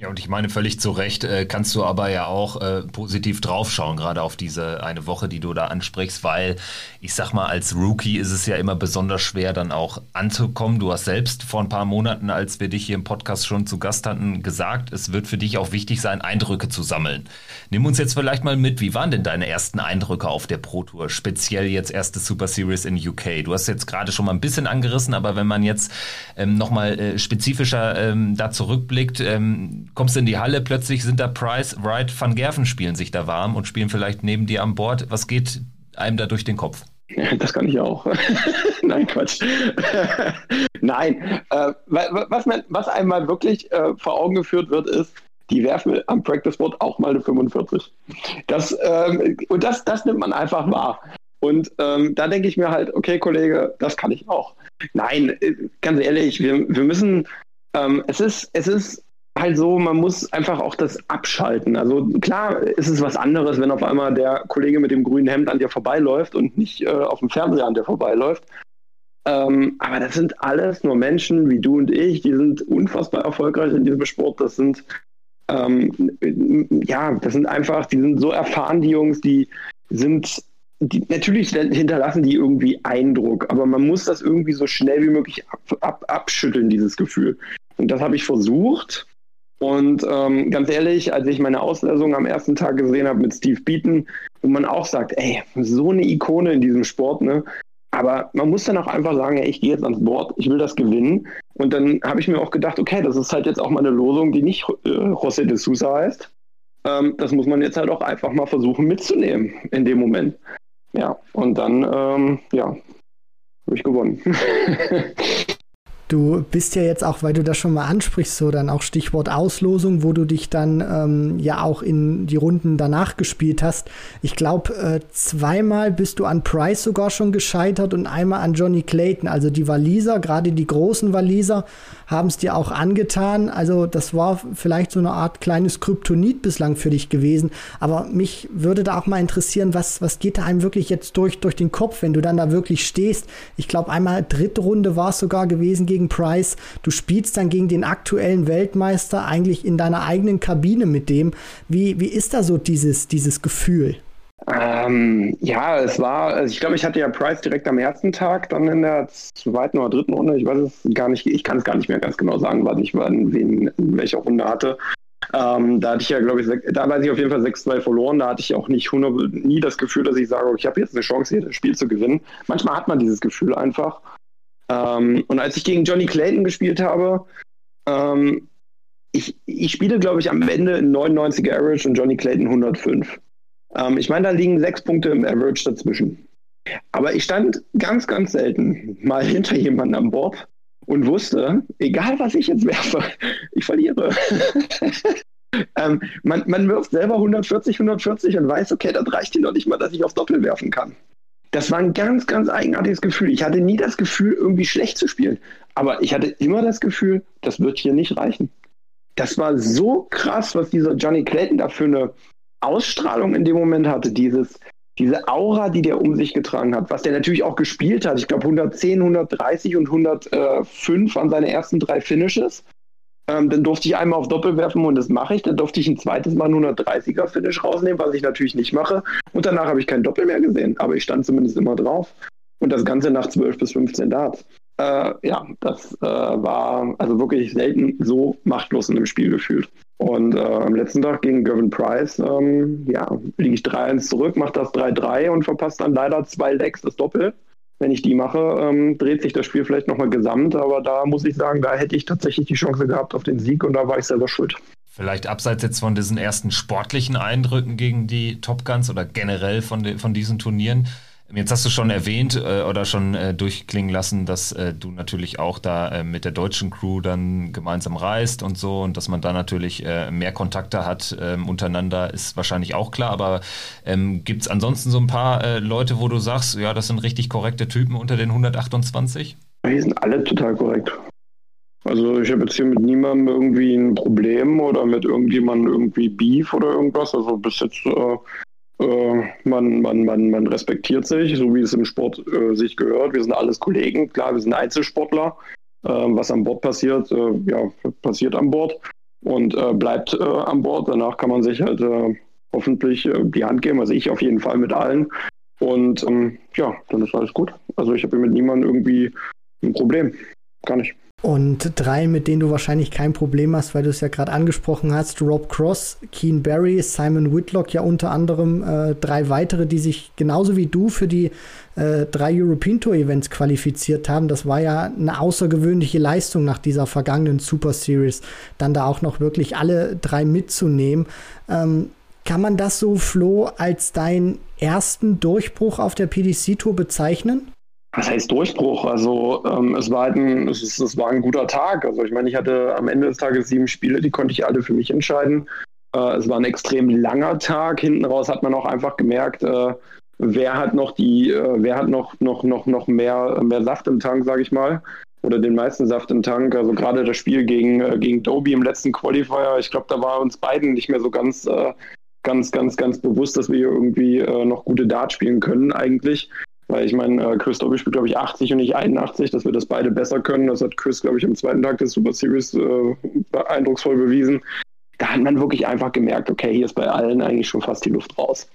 Ja, und ich meine, völlig zu Recht äh, kannst du aber ja auch äh, positiv draufschauen, gerade auf diese eine Woche, die du da ansprichst, weil ich sag mal, als Rookie ist es ja immer besonders schwer, dann auch anzukommen. Du hast selbst vor ein paar Monaten, als wir dich hier im Podcast schon zu Gast hatten, gesagt, es wird für dich auch wichtig sein, Eindrücke zu sammeln. Nimm uns jetzt vielleicht mal mit, wie waren denn deine ersten Eindrücke auf der Pro Tour, speziell jetzt erste Super Series in UK? Du hast jetzt gerade schon mal ein bisschen angerissen, aber wenn man jetzt ähm, nochmal äh, spezifischer ähm, da zurückblickt, ähm, kommst du in die Halle, plötzlich sind da Price, Wright, Van Gerven spielen sich da warm und spielen vielleicht neben dir an Bord. Was geht einem da durch den Kopf? Das kann ich auch. Nein, Quatsch. Nein, äh, was, man, was einmal wirklich äh, vor Augen geführt wird, ist, die werfen am Practice Board auch mal eine 45. Das, ähm, und das, das nimmt man einfach wahr. Und ähm, da denke ich mir halt, okay, Kollege, das kann ich auch. Nein, äh, ganz ehrlich, wir, wir müssen, ähm, es, ist, es ist halt so, man muss einfach auch das abschalten. Also klar ist es was anderes, wenn auf einmal der Kollege mit dem grünen Hemd an dir vorbeiläuft und nicht äh, auf dem Fernseher an dir vorbeiläuft. Ähm, aber das sind alles nur Menschen wie du und ich, die sind unfassbar erfolgreich in diesem Sport. Das sind ähm, ja, das sind einfach, die sind so erfahren, die Jungs, die sind die, natürlich hinterlassen die irgendwie Eindruck, aber man muss das irgendwie so schnell wie möglich ab, ab, abschütteln, dieses Gefühl. Und das habe ich versucht. Und ähm, ganz ehrlich, als ich meine Auslösung am ersten Tag gesehen habe mit Steve Beaton, wo man auch sagt, ey, so eine Ikone in diesem Sport, ne? Aber man muss dann auch einfach sagen, ey, ich gehe jetzt ans Board, ich will das gewinnen. Und dann habe ich mir auch gedacht, okay, das ist halt jetzt auch mal eine Losung, die nicht äh, José de Sousa heißt. Ähm, das muss man jetzt halt auch einfach mal versuchen mitzunehmen in dem Moment. Ja, und dann, ähm, ja, habe ich gewonnen. Du bist ja jetzt auch, weil du das schon mal ansprichst, so dann auch Stichwort Auslosung, wo du dich dann ähm, ja auch in die Runden danach gespielt hast. Ich glaube, äh, zweimal bist du an Price sogar schon gescheitert und einmal an Johnny Clayton. Also die Waliser, gerade die großen Waliser, haben es dir auch angetan. Also das war vielleicht so eine Art kleines Kryptonit bislang für dich gewesen. Aber mich würde da auch mal interessieren, was, was geht da einem wirklich jetzt durch, durch den Kopf, wenn du dann da wirklich stehst. Ich glaube, einmal dritte Runde war es sogar gewesen gegen Price. Du spielst dann gegen den aktuellen Weltmeister eigentlich in deiner eigenen Kabine mit dem. Wie, wie ist da so dieses, dieses Gefühl? Ähm, ja, es war, also ich glaube, ich hatte ja Price direkt am ersten Tag, dann in der zweiten oder dritten Runde, ich weiß es gar nicht, ich kann es gar nicht mehr ganz genau sagen, was ich wann, wen, in welcher Runde hatte. Ähm, da hatte ich ja, glaube ich, da weiß ich auf jeden Fall 6-2 verloren. Da hatte ich auch nicht 100, nie das Gefühl, dass ich sage, ich habe jetzt eine Chance, hier das Spiel zu gewinnen. Manchmal hat man dieses Gefühl einfach. Ähm, und als ich gegen Johnny Clayton gespielt habe, ähm, ich, ich spiele, glaube ich, am Ende 99er Average und Johnny Clayton 105. Ähm, ich meine, da liegen sechs Punkte im Average dazwischen. Aber ich stand ganz, ganz selten mal hinter jemandem am Board und wusste, egal was ich jetzt werfe, ich verliere. ähm, man, man wirft selber 140, 140 und weiß, okay, das reicht hier noch nicht mal, dass ich aufs Doppel werfen kann das war ein ganz, ganz eigenartiges Gefühl. Ich hatte nie das Gefühl, irgendwie schlecht zu spielen. Aber ich hatte immer das Gefühl, das wird hier nicht reichen. Das war so krass, was dieser Johnny Clayton da für eine Ausstrahlung in dem Moment hatte. Dieses, diese Aura, die der um sich getragen hat, was der natürlich auch gespielt hat. Ich glaube 110, 130 und 105 waren seine ersten drei Finishes. Ähm, dann durfte ich einmal auf Doppel werfen und das mache ich. Dann durfte ich ein zweites Mal 130er Finish rausnehmen, was ich natürlich nicht mache. Und danach habe ich kein Doppel mehr gesehen, aber ich stand zumindest immer drauf. Und das Ganze nach 12 bis 15 Darts. Äh, ja, das äh, war also wirklich selten so machtlos in dem Spiel gefühlt. Und äh, am letzten Tag gegen Gavin Price, ähm, ja, liege ich 3-1 zurück, mache das 3-3 und verpasse dann leider zwei Lecks das Doppel wenn ich die mache, ähm, dreht sich das Spiel vielleicht nochmal gesamt. Aber da muss ich sagen, da hätte ich tatsächlich die Chance gehabt auf den Sieg und da war ich selber schuld. Vielleicht abseits jetzt von diesen ersten sportlichen Eindrücken gegen die Top Guns oder generell von, de, von diesen Turnieren. Jetzt hast du schon erwähnt äh, oder schon äh, durchklingen lassen, dass äh, du natürlich auch da äh, mit der deutschen Crew dann gemeinsam reist und so und dass man da natürlich äh, mehr Kontakte hat ähm, untereinander, ist wahrscheinlich auch klar. Aber ähm, gibt es ansonsten so ein paar äh, Leute, wo du sagst, ja, das sind richtig korrekte Typen unter den 128? Die sind alle total korrekt. Also ich habe jetzt hier mit niemandem irgendwie ein Problem oder mit irgendjemandem irgendwie Beef oder irgendwas. Also bis jetzt äh, man, man, man, man respektiert sich, so wie es im Sport äh, sich gehört. Wir sind alles Kollegen, klar, wir sind Einzelsportler. Äh, was an Bord passiert, äh, ja, passiert an Bord und äh, bleibt äh, an Bord. Danach kann man sich halt hoffentlich die Hand geben, also ich auf jeden Fall mit allen. Und ähm, ja, dann ist alles gut. Also ich habe mit niemandem irgendwie ein Problem. Gar nicht. Und drei, mit denen du wahrscheinlich kein Problem hast, weil du es ja gerade angesprochen hast, Rob Cross, Keen Barry, Simon Whitlock, ja unter anderem äh, drei weitere, die sich genauso wie du für die äh, drei European Tour Events qualifiziert haben. Das war ja eine außergewöhnliche Leistung nach dieser vergangenen Super Series, dann da auch noch wirklich alle drei mitzunehmen. Ähm, kann man das so, Flo, als deinen ersten Durchbruch auf der PDC Tour bezeichnen? Was heißt Durchbruch? Also ähm, es war halt ein, es, ist, es war ein guter Tag. Also ich meine, ich hatte am Ende des Tages sieben Spiele, die konnte ich alle für mich entscheiden. Äh, es war ein extrem langer Tag. Hinten raus hat man auch einfach gemerkt, äh, wer hat noch die, äh, wer hat noch, noch, noch, noch mehr, mehr Saft im Tank, sage ich mal. Oder den meisten Saft im Tank. Also gerade das Spiel gegen, äh, gegen Doby im letzten Qualifier, ich glaube, da war uns beiden nicht mehr so ganz, äh, ganz, ganz, ganz bewusst, dass wir hier irgendwie äh, noch gute Dart spielen können eigentlich. Weil ich meine, äh, Chris Dobby spielt, glaube ich, 80 und nicht 81, dass wir das beide besser können. Das hat Chris, glaube ich, am zweiten Tag des Super Series äh, eindrucksvoll bewiesen. Da hat man wirklich einfach gemerkt, okay, hier ist bei allen eigentlich schon fast die Luft raus.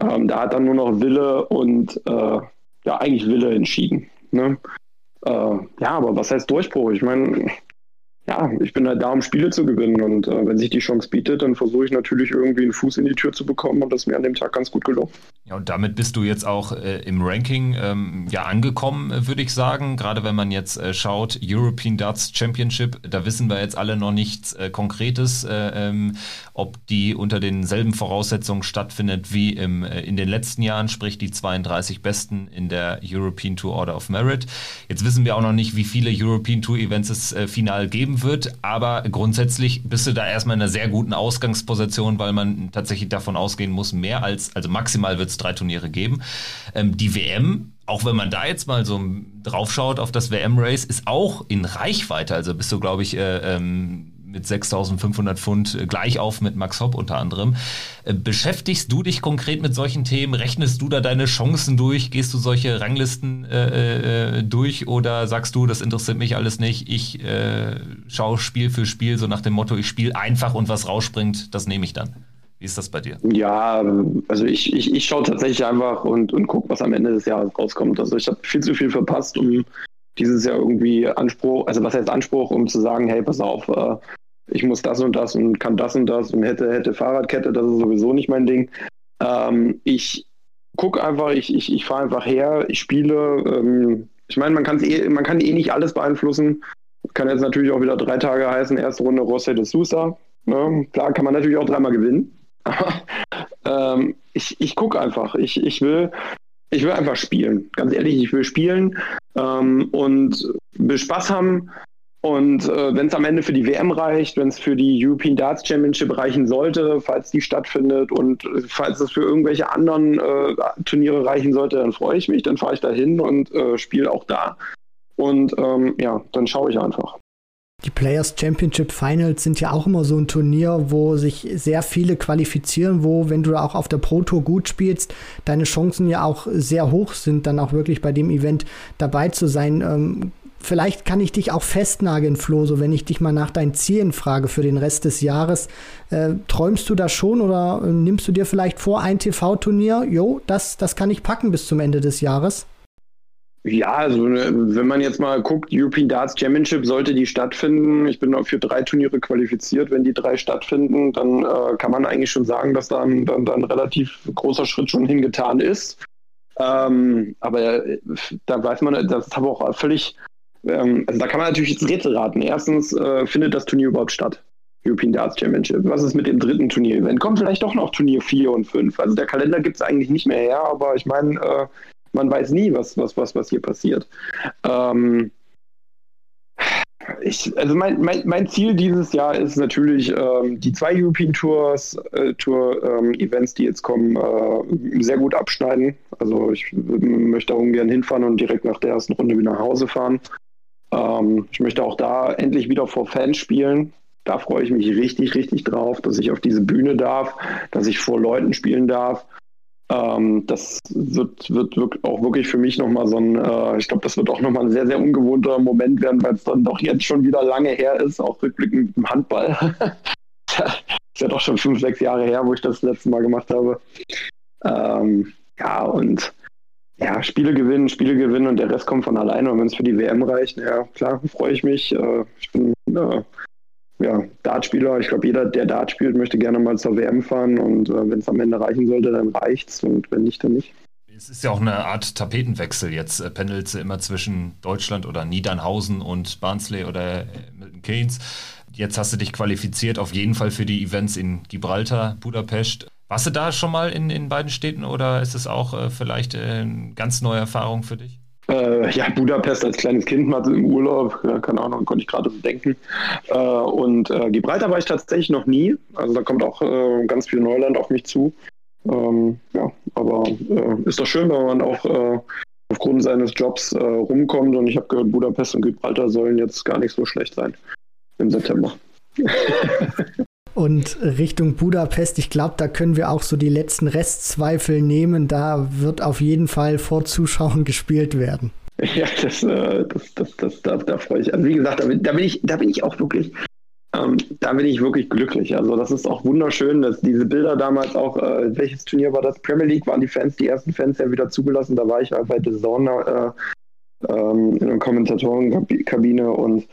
Ähm, da hat dann nur noch Wille und äh, ja, eigentlich Wille entschieden. Ne? Äh, ja, aber was heißt Durchbruch? Ich meine, ja, ich bin halt da, um Spiele zu gewinnen. Und äh, wenn sich die Chance bietet, dann versuche ich natürlich irgendwie einen Fuß in die Tür zu bekommen. Und das ist mir an dem Tag ganz gut gelungen. Ja, und damit bist du jetzt auch äh, im Ranking ähm, ja angekommen, äh, würde ich sagen. Gerade wenn man jetzt äh, schaut, European Darts Championship, da wissen wir jetzt alle noch nichts äh, Konkretes, äh, ähm, ob die unter denselben Voraussetzungen stattfindet wie im, in den letzten Jahren, sprich die 32 Besten in der European Tour Order of Merit. Jetzt wissen wir auch noch nicht, wie viele European Tour Events es final geben wird, aber grundsätzlich bist du da erstmal in einer sehr guten Ausgangsposition, weil man tatsächlich davon ausgehen muss, mehr als, also maximal wird es drei Turniere geben. Ähm, die WM auch wenn man da jetzt mal so draufschaut auf das WM-Race, ist auch in Reichweite. Also bist du, glaube ich, äh, ähm, mit 6.500 Pfund äh, gleich auf mit Max Hopp unter anderem. Äh, beschäftigst du dich konkret mit solchen Themen? Rechnest du da deine Chancen durch? Gehst du solche Ranglisten äh, äh, durch oder sagst du, das interessiert mich alles nicht? Ich äh, schaue Spiel für Spiel so nach dem Motto, ich spiele einfach und was rausspringt, das nehme ich dann. Wie ist das bei dir? Ja, also ich, ich, ich schaue tatsächlich einfach und, und gucke, was am Ende des Jahres rauskommt. Also ich habe viel zu viel verpasst, um dieses Jahr irgendwie Anspruch, also was heißt Anspruch, um zu sagen, hey, pass auf, äh, ich muss das und das und kann das und das und hätte, hätte Fahrradkette, das ist sowieso nicht mein Ding. Ähm, ich gucke einfach, ich, ich, ich fahre einfach her, ich spiele. Ähm, ich meine, man, eh, man kann eh nicht alles beeinflussen. Kann jetzt natürlich auch wieder drei Tage heißen, erste Runde Rosé de Sousa. Ne? Klar, kann man natürlich auch dreimal gewinnen ähm, ich ich gucke einfach. Ich, ich, will, ich will einfach spielen. Ganz ehrlich, ich will spielen ähm, und will Spaß haben. Und äh, wenn es am Ende für die WM reicht, wenn es für die European Darts Championship reichen sollte, falls die stattfindet und falls es für irgendwelche anderen äh, Turniere reichen sollte, dann freue ich mich, dann fahre ich da hin und äh, spiele auch da. Und ähm, ja, dann schaue ich einfach. Die Players Championship Finals sind ja auch immer so ein Turnier, wo sich sehr viele qualifizieren, wo, wenn du auch auf der Pro Tour gut spielst, deine Chancen ja auch sehr hoch sind, dann auch wirklich bei dem Event dabei zu sein. Ähm, vielleicht kann ich dich auch festnageln, Flo, so wenn ich dich mal nach deinen Zielen frage für den Rest des Jahres. Äh, träumst du da schon oder äh, nimmst du dir vielleicht vor, ein TV-Turnier? Jo, das, das kann ich packen bis zum Ende des Jahres. Ja, also wenn man jetzt mal guckt, European Darts Championship sollte die stattfinden. Ich bin für drei Turniere qualifiziert. Wenn die drei stattfinden, dann äh, kann man eigentlich schon sagen, dass da ein, dann, dann relativ großer Schritt schon hingetan ist. Ähm, aber äh, da weiß man, das ist aber auch völlig, ähm, also da kann man natürlich jetzt Rätsel raten. Erstens, äh, findet das Turnier überhaupt statt? European Darts Championship. Was ist mit dem dritten Turnier-Event? Kommt vielleicht doch noch Turnier 4 und 5. Also der Kalender gibt es eigentlich nicht mehr her, aber ich meine, äh, man weiß nie, was, was, was, was hier passiert. Ähm, ich, also mein, mein, mein Ziel dieses Jahr ist natürlich ähm, die zwei European Tours, äh, Tour ähm, Events, die jetzt kommen, äh, sehr gut abschneiden. Also ich möchte da ungern hinfahren und direkt nach der ersten Runde wieder nach Hause fahren. Ähm, ich möchte auch da endlich wieder vor Fans spielen. Da freue ich mich richtig, richtig drauf, dass ich auf diese Bühne darf, dass ich vor Leuten spielen darf. Ähm, das wird, wird auch wirklich für mich nochmal so ein, äh, ich glaube, das wird auch nochmal ein sehr, sehr ungewohnter Moment werden, weil es dann doch jetzt schon wieder lange her ist, auch rückblickend im Handball. ist ja doch schon fünf, sechs Jahre her, wo ich das, das letzte Mal gemacht habe. Ähm, ja, und ja, Spiele gewinnen, Spiele gewinnen und der Rest kommt von alleine. Und wenn es für die WM reicht, ja, klar, freue ich mich. Äh, ich bin äh, ja, Dartspieler. Ich glaube, jeder, der Dart spielt, möchte gerne mal zur WM fahren und äh, wenn es am Ende reichen sollte, dann reicht's und wenn nicht, dann nicht. Es ist ja auch eine Art Tapetenwechsel. Jetzt äh, pendelst du immer zwischen Deutschland oder Niedernhausen und Barnsley oder äh, Milton Keynes. Jetzt hast du dich qualifiziert, auf jeden Fall für die Events in Gibraltar, Budapest. Warst du da schon mal in, in beiden Städten oder ist es auch äh, vielleicht äh, eine ganz neue Erfahrung für dich? Äh, ja, Budapest als kleines Kind mal im Urlaub, ja, keine Ahnung, konnte ich gerade so denken. Äh, und äh, Gibraltar war ich tatsächlich noch nie. Also da kommt auch äh, ganz viel Neuland auf mich zu. Ähm, ja, aber äh, ist doch schön, wenn man auch äh, aufgrund seines Jobs rumkommt. Und ich habe gehört, Budapest und Gibraltar sollen jetzt gar nicht so schlecht sein im September. Und Richtung Budapest, ich glaube, da können wir auch so die letzten Restzweifel nehmen. Da wird auf jeden Fall vor Zuschauern gespielt werden. Ja, das, äh, das, das, das, da, da freue ich. Also wie gesagt, da bin, da bin, ich, da bin ich auch wirklich, ähm, da bin ich wirklich glücklich. Also das ist auch wunderschön, dass diese Bilder damals auch, äh, welches Turnier war das? Premier League waren die Fans, die ersten Fans ja wieder zugelassen. Da war ich halt bei The Zone äh, ähm, in der Kommentatorenkabine und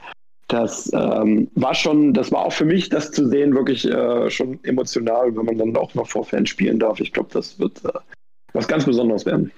das ähm, war schon, das war auch für mich, das zu sehen, wirklich äh, schon emotional, wenn man dann auch noch vor Fans spielen darf. Ich glaube, das wird äh, was ganz Besonderes werden.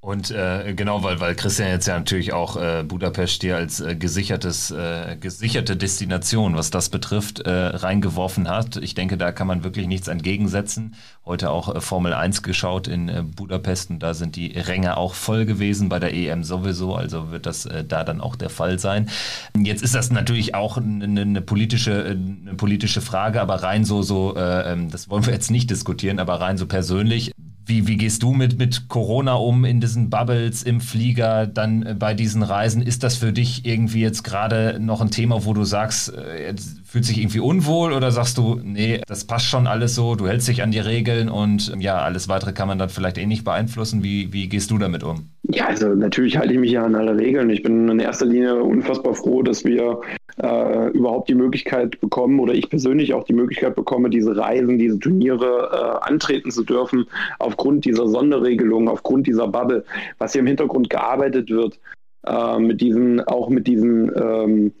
Und äh, genau, weil, weil Christian jetzt ja natürlich auch äh, Budapest dir als äh, gesichertes, äh, gesicherte Destination, was das betrifft, äh, reingeworfen hat. Ich denke, da kann man wirklich nichts entgegensetzen. Heute auch äh, Formel 1 geschaut in Budapest und da sind die Ränge auch voll gewesen, bei der EM sowieso, also wird das da dann auch der Fall sein. Jetzt ist das natürlich auch eine, eine politische, eine politische Frage, aber rein so, so, äh, ähm, das wollen wir jetzt nicht diskutieren, aber rein so persönlich wie, wie gehst du mit, mit Corona um in diesen Bubbles, im Flieger, dann äh, bei diesen Reisen? Ist das für dich irgendwie jetzt gerade noch ein Thema, wo du sagst, äh, jetzt fühlt sich irgendwie unwohl oder sagst du, nee, das passt schon alles so, du hältst dich an die Regeln und ja, alles weitere kann man dann vielleicht eh nicht beeinflussen. Wie, wie gehst du damit um? Ja, also natürlich halte ich mich ja an alle Regeln. Ich bin in erster Linie unfassbar froh, dass wir äh, überhaupt die Möglichkeit bekommen oder ich persönlich auch die Möglichkeit bekomme, diese Reisen, diese Turniere äh, antreten zu dürfen, aufgrund dieser Sonderregelung, aufgrund dieser Bubble, was hier im Hintergrund gearbeitet wird, äh, mit diesen, auch mit diesen ähm,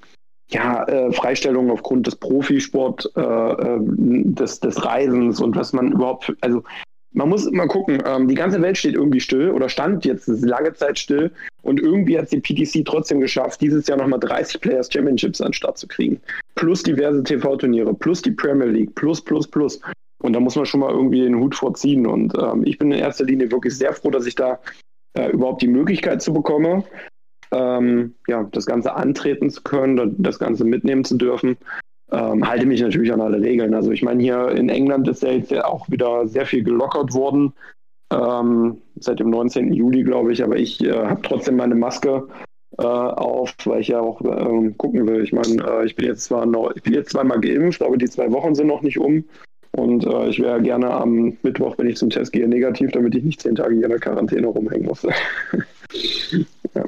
ja, äh, Freistellungen aufgrund des Profisport, äh, äh, des, des Reisens und was man überhaupt, also man muss immer gucken, ähm, die ganze Welt steht irgendwie still oder stand jetzt lange Zeit still und irgendwie hat die PTC trotzdem geschafft, dieses Jahr nochmal 30 Players Championships an den Start zu kriegen. Plus diverse TV-Turniere, plus die Premier League, plus, plus, plus. Und da muss man schon mal irgendwie den Hut vorziehen. Und ähm, ich bin in erster Linie wirklich sehr froh, dass ich da äh, überhaupt die Möglichkeit zu bekomme, ähm, ja, das Ganze antreten zu können, das Ganze mitnehmen zu dürfen ähm, halte mich natürlich an alle Regeln. Also ich meine, hier in England ist ja jetzt ja auch wieder sehr viel gelockert worden, ähm, seit dem 19. Juli, glaube ich, aber ich äh, habe trotzdem meine Maske äh, auf, weil ich ja auch äh, gucken will. Ich meine, äh, ich bin jetzt zwar noch, ich bin jetzt zweimal geimpft, aber die zwei Wochen sind noch nicht um. Und äh, ich wäre gerne am Mittwoch, wenn ich zum Test gehe, negativ, damit ich nicht zehn Tage hier in der Quarantäne rumhängen muss. ja.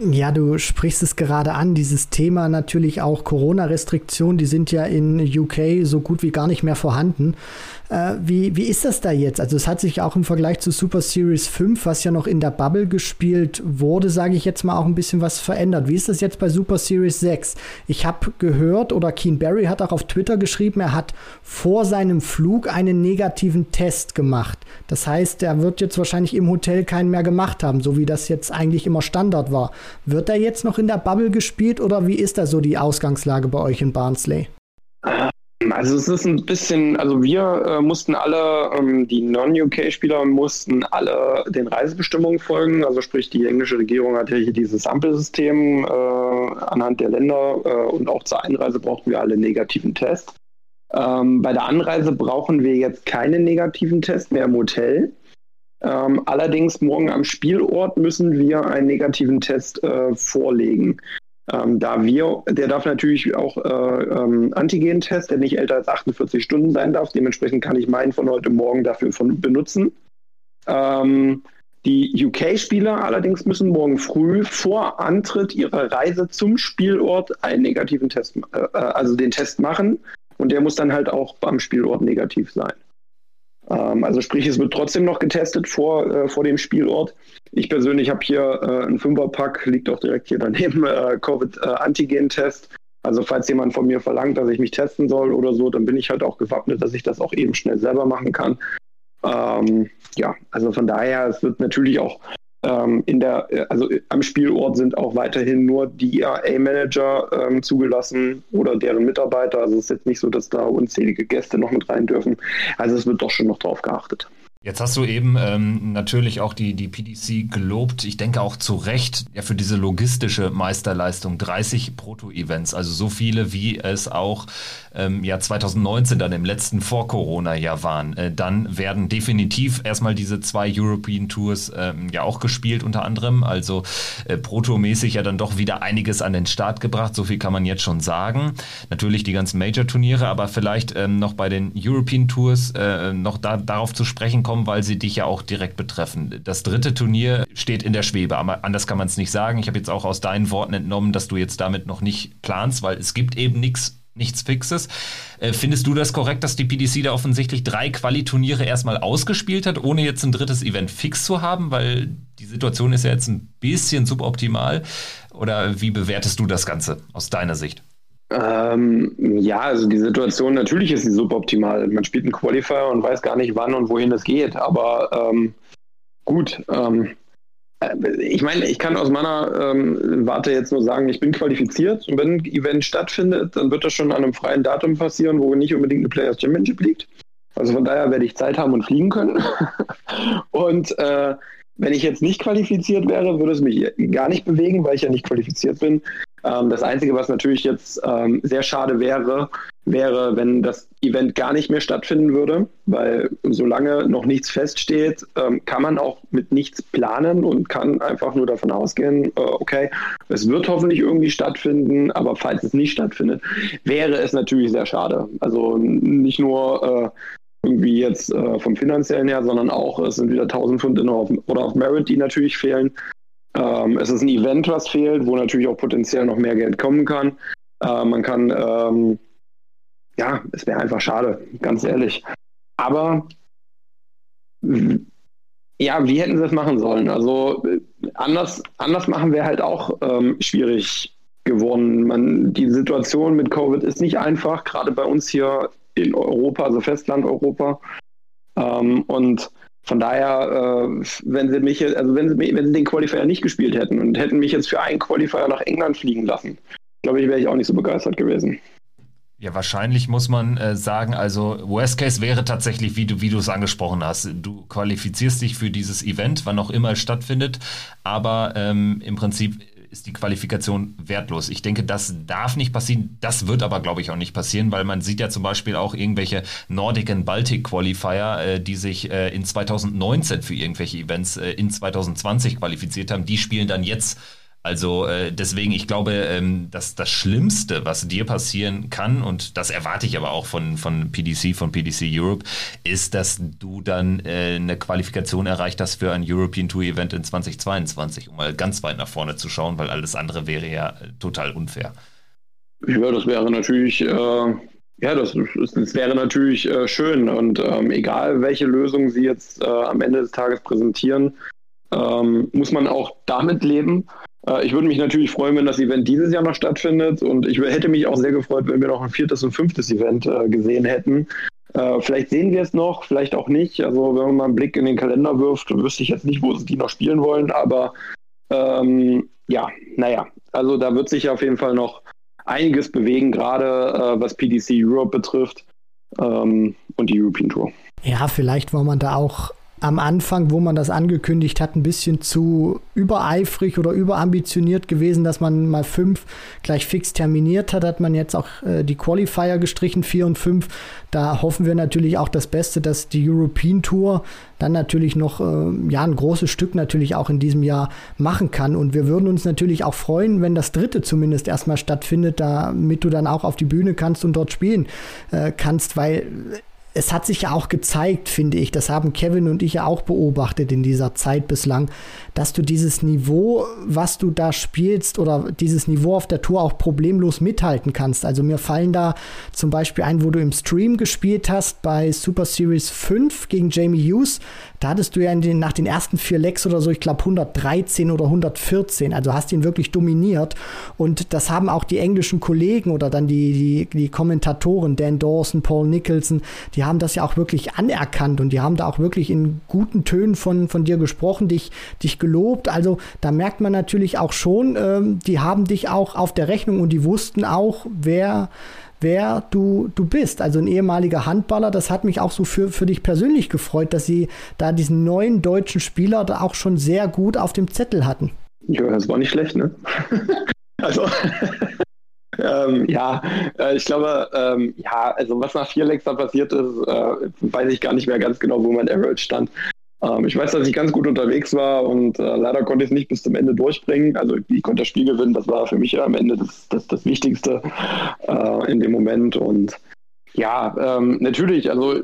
Ja, du sprichst es gerade an, dieses Thema natürlich auch Corona-Restriktionen, die sind ja in UK so gut wie gar nicht mehr vorhanden. Äh, wie, wie ist das da jetzt? Also es hat sich auch im Vergleich zu Super Series 5, was ja noch in der Bubble gespielt wurde, sage ich jetzt mal, auch ein bisschen was verändert. Wie ist das jetzt bei Super Series 6? Ich habe gehört, oder Keen Barry hat auch auf Twitter geschrieben, er hat vor seinem Flug einen negativen Test gemacht. Das heißt, er wird jetzt wahrscheinlich im Hotel keinen mehr gemacht haben, so wie das jetzt eigentlich immer Standard war. Wird er jetzt noch in der Bubble gespielt oder wie ist da so die Ausgangslage bei euch in Barnsley? Also es ist ein bisschen, also wir äh, mussten alle, ähm, die Non-UK-Spieler mussten alle den Reisebestimmungen folgen. Also sprich, die englische Regierung hat ja hier dieses Ampelsystem äh, anhand der Länder äh, und auch zur Einreise brauchten wir alle negativen Test. Ähm, bei der Anreise brauchen wir jetzt keinen negativen Test mehr im Hotel. Ähm, allerdings morgen am Spielort müssen wir einen negativen Test äh, vorlegen. Ähm, da wir, der darf natürlich auch äh, ähm, Antigen-Test, der nicht älter als 48 Stunden sein darf. Dementsprechend kann ich meinen von heute Morgen dafür von, benutzen. Ähm, die UK-Spieler allerdings müssen morgen früh vor Antritt ihrer Reise zum Spielort einen negativen Test, äh, äh, also den Test machen. Und der muss dann halt auch am Spielort negativ sein. Ähm, also sprich, es wird trotzdem noch getestet vor, äh, vor dem Spielort. Ich persönlich habe hier äh, einen Fünferpack, liegt auch direkt hier daneben, äh, Covid-Antigen-Test. Also falls jemand von mir verlangt, dass ich mich testen soll oder so, dann bin ich halt auch gewappnet, dass ich das auch eben schnell selber machen kann. Ähm, ja, also von daher, es wird natürlich auch ähm, in der, also am Spielort sind auch weiterhin nur die ERA-Manager ähm, zugelassen oder deren Mitarbeiter. Also es ist jetzt nicht so, dass da unzählige Gäste noch mit rein dürfen. Also es wird doch schon noch drauf geachtet. Jetzt hast du eben ähm, natürlich auch die, die PDC gelobt. Ich denke auch zu Recht ja, für diese logistische Meisterleistung. 30 Proto-Events, also so viele, wie es auch ähm, ja 2019 dann im letzten Vor-Corona-Jahr waren. Äh, dann werden definitiv erstmal diese zwei European Tours ähm, ja auch gespielt unter anderem. Also äh, Proto-mäßig ja dann doch wieder einiges an den Start gebracht. So viel kann man jetzt schon sagen. Natürlich die ganzen Major-Turniere, aber vielleicht ähm, noch bei den European Tours äh, noch da, darauf zu sprechen kommen, weil sie dich ja auch direkt betreffen. Das dritte Turnier steht in der Schwebe, aber anders kann man es nicht sagen. Ich habe jetzt auch aus deinen Worten entnommen, dass du jetzt damit noch nicht planst, weil es gibt eben nichts nichts Fixes. Äh, findest du das korrekt, dass die PDC da offensichtlich drei Quali-Turniere erstmal ausgespielt hat, ohne jetzt ein drittes Event fix zu haben? Weil die Situation ist ja jetzt ein bisschen suboptimal. Oder wie bewertest du das Ganze aus deiner Sicht? Ähm, ja, also die Situation, natürlich ist sie suboptimal. Man spielt einen Qualifier und weiß gar nicht, wann und wohin es geht. Aber ähm, gut, ähm, äh, ich meine, ich kann aus meiner ähm, Warte jetzt nur sagen, ich bin qualifiziert und wenn ein Event stattfindet, dann wird das schon an einem freien Datum passieren, wo nicht unbedingt eine Players Championship liegt. Also von daher werde ich Zeit haben und fliegen können. und äh, wenn ich jetzt nicht qualifiziert wäre, würde es mich gar nicht bewegen, weil ich ja nicht qualifiziert bin. Ähm, das Einzige, was natürlich jetzt ähm, sehr schade wäre, wäre, wenn das Event gar nicht mehr stattfinden würde, weil solange noch nichts feststeht, ähm, kann man auch mit nichts planen und kann einfach nur davon ausgehen, äh, okay, es wird hoffentlich irgendwie stattfinden, aber falls es nicht stattfindet, wäre es natürlich sehr schade. Also nicht nur äh, irgendwie jetzt äh, vom finanziellen her, sondern auch es sind wieder 1000 Pfund auf, oder auf Merit, die natürlich fehlen. Ähm, es ist ein Event, was fehlt, wo natürlich auch potenziell noch mehr Geld kommen kann. Äh, man kann, ähm, ja, es wäre einfach schade, ganz ehrlich. Aber ja, wie hätten sie das machen sollen? Also anders, anders machen wäre halt auch ähm, schwierig geworden. Man, die Situation mit Covid ist nicht einfach, gerade bei uns hier in Europa, also Festland Europa. Ähm, und von daher, äh, wenn sie mich, also wenn sie, wenn sie den Qualifier nicht gespielt hätten und hätten mich jetzt für einen Qualifier nach England fliegen lassen, glaube ich, wäre ich auch nicht so begeistert gewesen. Ja, wahrscheinlich muss man äh, sagen, also Worst Case wäre tatsächlich, wie du, wie es angesprochen hast. Du qualifizierst dich für dieses Event, wann auch immer es stattfindet, aber ähm, im Prinzip ist die Qualifikation wertlos. Ich denke, das darf nicht passieren. Das wird aber, glaube ich, auch nicht passieren, weil man sieht ja zum Beispiel auch irgendwelche Nordic and Baltic Qualifier, äh, die sich äh, in 2019 für irgendwelche Events äh, in 2020 qualifiziert haben. Die spielen dann jetzt also äh, deswegen, ich glaube, ähm, dass das Schlimmste, was dir passieren kann, und das erwarte ich aber auch von, von PDC, von PDC Europe, ist, dass du dann äh, eine Qualifikation erreicht hast für ein European Tour Event in 2022, um mal ganz weit nach vorne zu schauen, weil alles andere wäre ja äh, total unfair. Ja, das wäre natürlich, äh, ja, das, das, wäre natürlich äh, schön und ähm, egal welche Lösung sie jetzt äh, am Ende des Tages präsentieren, ähm, muss man auch damit leben. Äh, ich würde mich natürlich freuen, wenn das Event dieses Jahr noch stattfindet und ich hätte mich auch sehr gefreut, wenn wir noch ein viertes und fünftes Event äh, gesehen hätten. Äh, vielleicht sehen wir es noch, vielleicht auch nicht. Also wenn man mal einen Blick in den Kalender wirft, wüsste ich jetzt nicht, wo sie die noch spielen wollen, aber ähm, ja, naja, also da wird sich auf jeden Fall noch einiges bewegen, gerade äh, was PDC Europe betrifft ähm, und die European Tour. Ja, vielleicht war man da auch am Anfang, wo man das angekündigt hat, ein bisschen zu übereifrig oder überambitioniert gewesen, dass man mal fünf gleich fix terminiert hat, hat man jetzt auch äh, die Qualifier gestrichen, vier und fünf. Da hoffen wir natürlich auch das Beste, dass die European Tour dann natürlich noch äh, ja ein großes Stück natürlich auch in diesem Jahr machen kann. Und wir würden uns natürlich auch freuen, wenn das dritte zumindest erstmal stattfindet, damit du dann auch auf die Bühne kannst und dort spielen äh, kannst, weil es hat sich ja auch gezeigt, finde ich, das haben Kevin und ich ja auch beobachtet in dieser Zeit bislang, dass du dieses Niveau, was du da spielst oder dieses Niveau auf der Tour auch problemlos mithalten kannst. Also mir fallen da zum Beispiel ein, wo du im Stream gespielt hast bei Super Series 5 gegen Jamie Hughes. Da hattest du ja den, nach den ersten vier Lecks oder so, ich glaube 113 oder 114. Also hast ihn wirklich dominiert. Und das haben auch die englischen Kollegen oder dann die, die, die Kommentatoren, Dan Dawson, Paul Nicholson, die haben das ja auch wirklich anerkannt und die haben da auch wirklich in guten Tönen von, von dir gesprochen, dich, dich gelobt. Also da merkt man natürlich auch schon, ähm, die haben dich auch auf der Rechnung und die wussten auch, wer wer du, du bist. Also ein ehemaliger Handballer, das hat mich auch so für, für dich persönlich gefreut, dass sie da diesen neuen deutschen Spieler da auch schon sehr gut auf dem Zettel hatten. Ja, das war nicht schlecht, ne? also. ähm, ja, äh, ich glaube, ähm, ja, also was nach vier Lecks da passiert ist, äh, weiß ich gar nicht mehr ganz genau, wo mein Average stand. Ähm, ich weiß, dass ich ganz gut unterwegs war und äh, leider konnte ich es nicht bis zum Ende durchbringen. Also ich konnte das Spiel gewinnen, das war für mich am Ende das, das, das Wichtigste äh, in dem Moment. Und ja, ähm, natürlich, also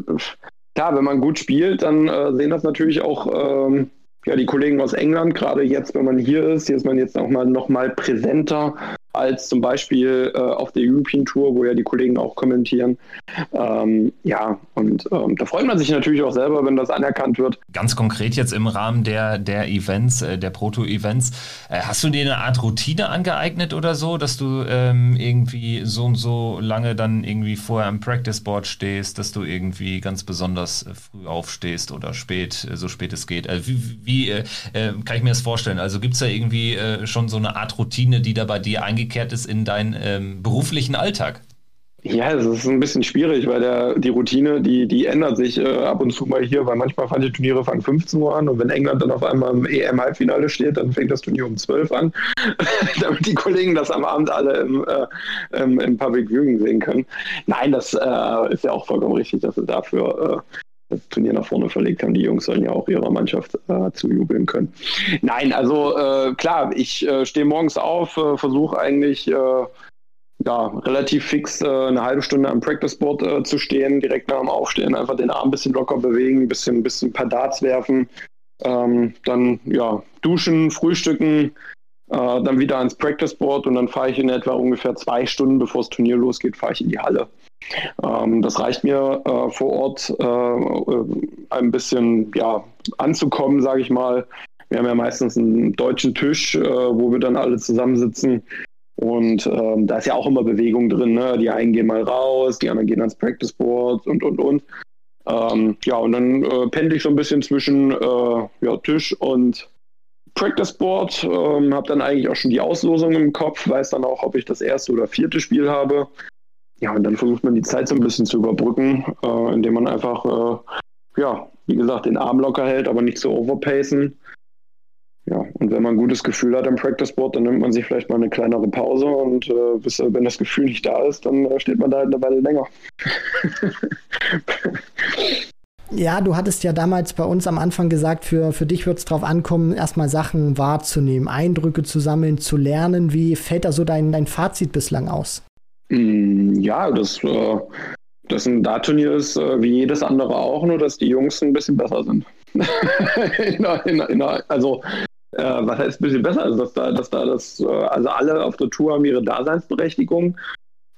klar, wenn man gut spielt, dann äh, sehen das natürlich auch ähm, ja, die Kollegen aus England, gerade jetzt, wenn man hier ist, hier ist man jetzt auch mal noch mal präsenter als zum Beispiel äh, auf der European Tour, wo ja die Kollegen auch kommentieren. Ähm, ja, und ähm, da freut man sich natürlich auch selber, wenn das anerkannt wird. Ganz konkret jetzt im Rahmen der, der Events, äh, der Proto-Events, äh, hast du dir eine Art Routine angeeignet oder so, dass du ähm, irgendwie so und so lange dann irgendwie vorher am Practice Board stehst, dass du irgendwie ganz besonders äh, früh aufstehst oder spät, äh, so spät es geht? Äh, wie, wie kann ich mir das vorstellen? Also gibt es da irgendwie schon so eine Art Routine, die da bei dir eingegangen eingekehrt ist in deinen ähm, beruflichen Alltag? Ja, es ist ein bisschen schwierig, weil der, die Routine, die, die ändert sich äh, ab und zu mal hier, weil manchmal fangen die Turniere fangen 15 Uhr an und wenn England dann auf einmal im EM-Halbfinale steht, dann fängt das Turnier um 12 an, damit die Kollegen das am Abend alle im, äh, im, im Public Viewing sehen können. Nein, das äh, ist ja auch vollkommen richtig, dass sie dafür äh, Turnier nach vorne verlegt haben. Die Jungs sollen ja auch ihrer Mannschaft äh, zujubeln können. Nein, also äh, klar, ich äh, stehe morgens auf, äh, versuche eigentlich äh, ja, relativ fix äh, eine halbe Stunde am Practice Board zu stehen, direkt nach dem Aufstehen einfach den Arm ein bisschen locker bewegen, ein bisschen, ein bisschen ein paar Darts werfen, ähm, dann ja, duschen, frühstücken, dann wieder ans Practice Board und dann fahre ich in etwa ungefähr zwei Stunden, bevor das Turnier losgeht, fahre ich in die Halle. Ähm, das reicht mir äh, vor Ort äh, ein bisschen ja, anzukommen, sage ich mal. Wir haben ja meistens einen deutschen Tisch, äh, wo wir dann alle zusammensitzen. Und ähm, da ist ja auch immer Bewegung drin. Ne? Die einen gehen mal raus, die anderen gehen ans Practice Board und, und, und. Ähm, ja, und dann äh, pendel ich so ein bisschen zwischen äh, ja, Tisch und Practice Board. Ähm, habe dann eigentlich auch schon die Auslosung im Kopf, weiß dann auch, ob ich das erste oder vierte Spiel habe. Ja, und dann versucht man die Zeit so ein bisschen zu überbrücken, äh, indem man einfach, äh, ja, wie gesagt, den Arm locker hält, aber nicht zu overpacen. Ja, und wenn man ein gutes Gefühl hat am Practice Board, dann nimmt man sich vielleicht mal eine kleinere Pause und äh, bis, wenn das Gefühl nicht da ist, dann äh, steht man da halt eine Weile länger. Ja, du hattest ja damals bei uns am Anfang gesagt, für, für dich wird es darauf ankommen, erstmal Sachen wahrzunehmen, Eindrücke zu sammeln, zu lernen. Wie fällt da so dein, dein Fazit bislang aus? Mm, ja, das, äh, das ein Dart-Turnier ist äh, wie jedes andere auch, nur dass die Jungs ein bisschen besser sind. in, in, in, also, äh, was heißt ein bisschen besser? Also, dass da, dass da das, äh, also alle auf der Tour haben ihre Daseinsberechtigung.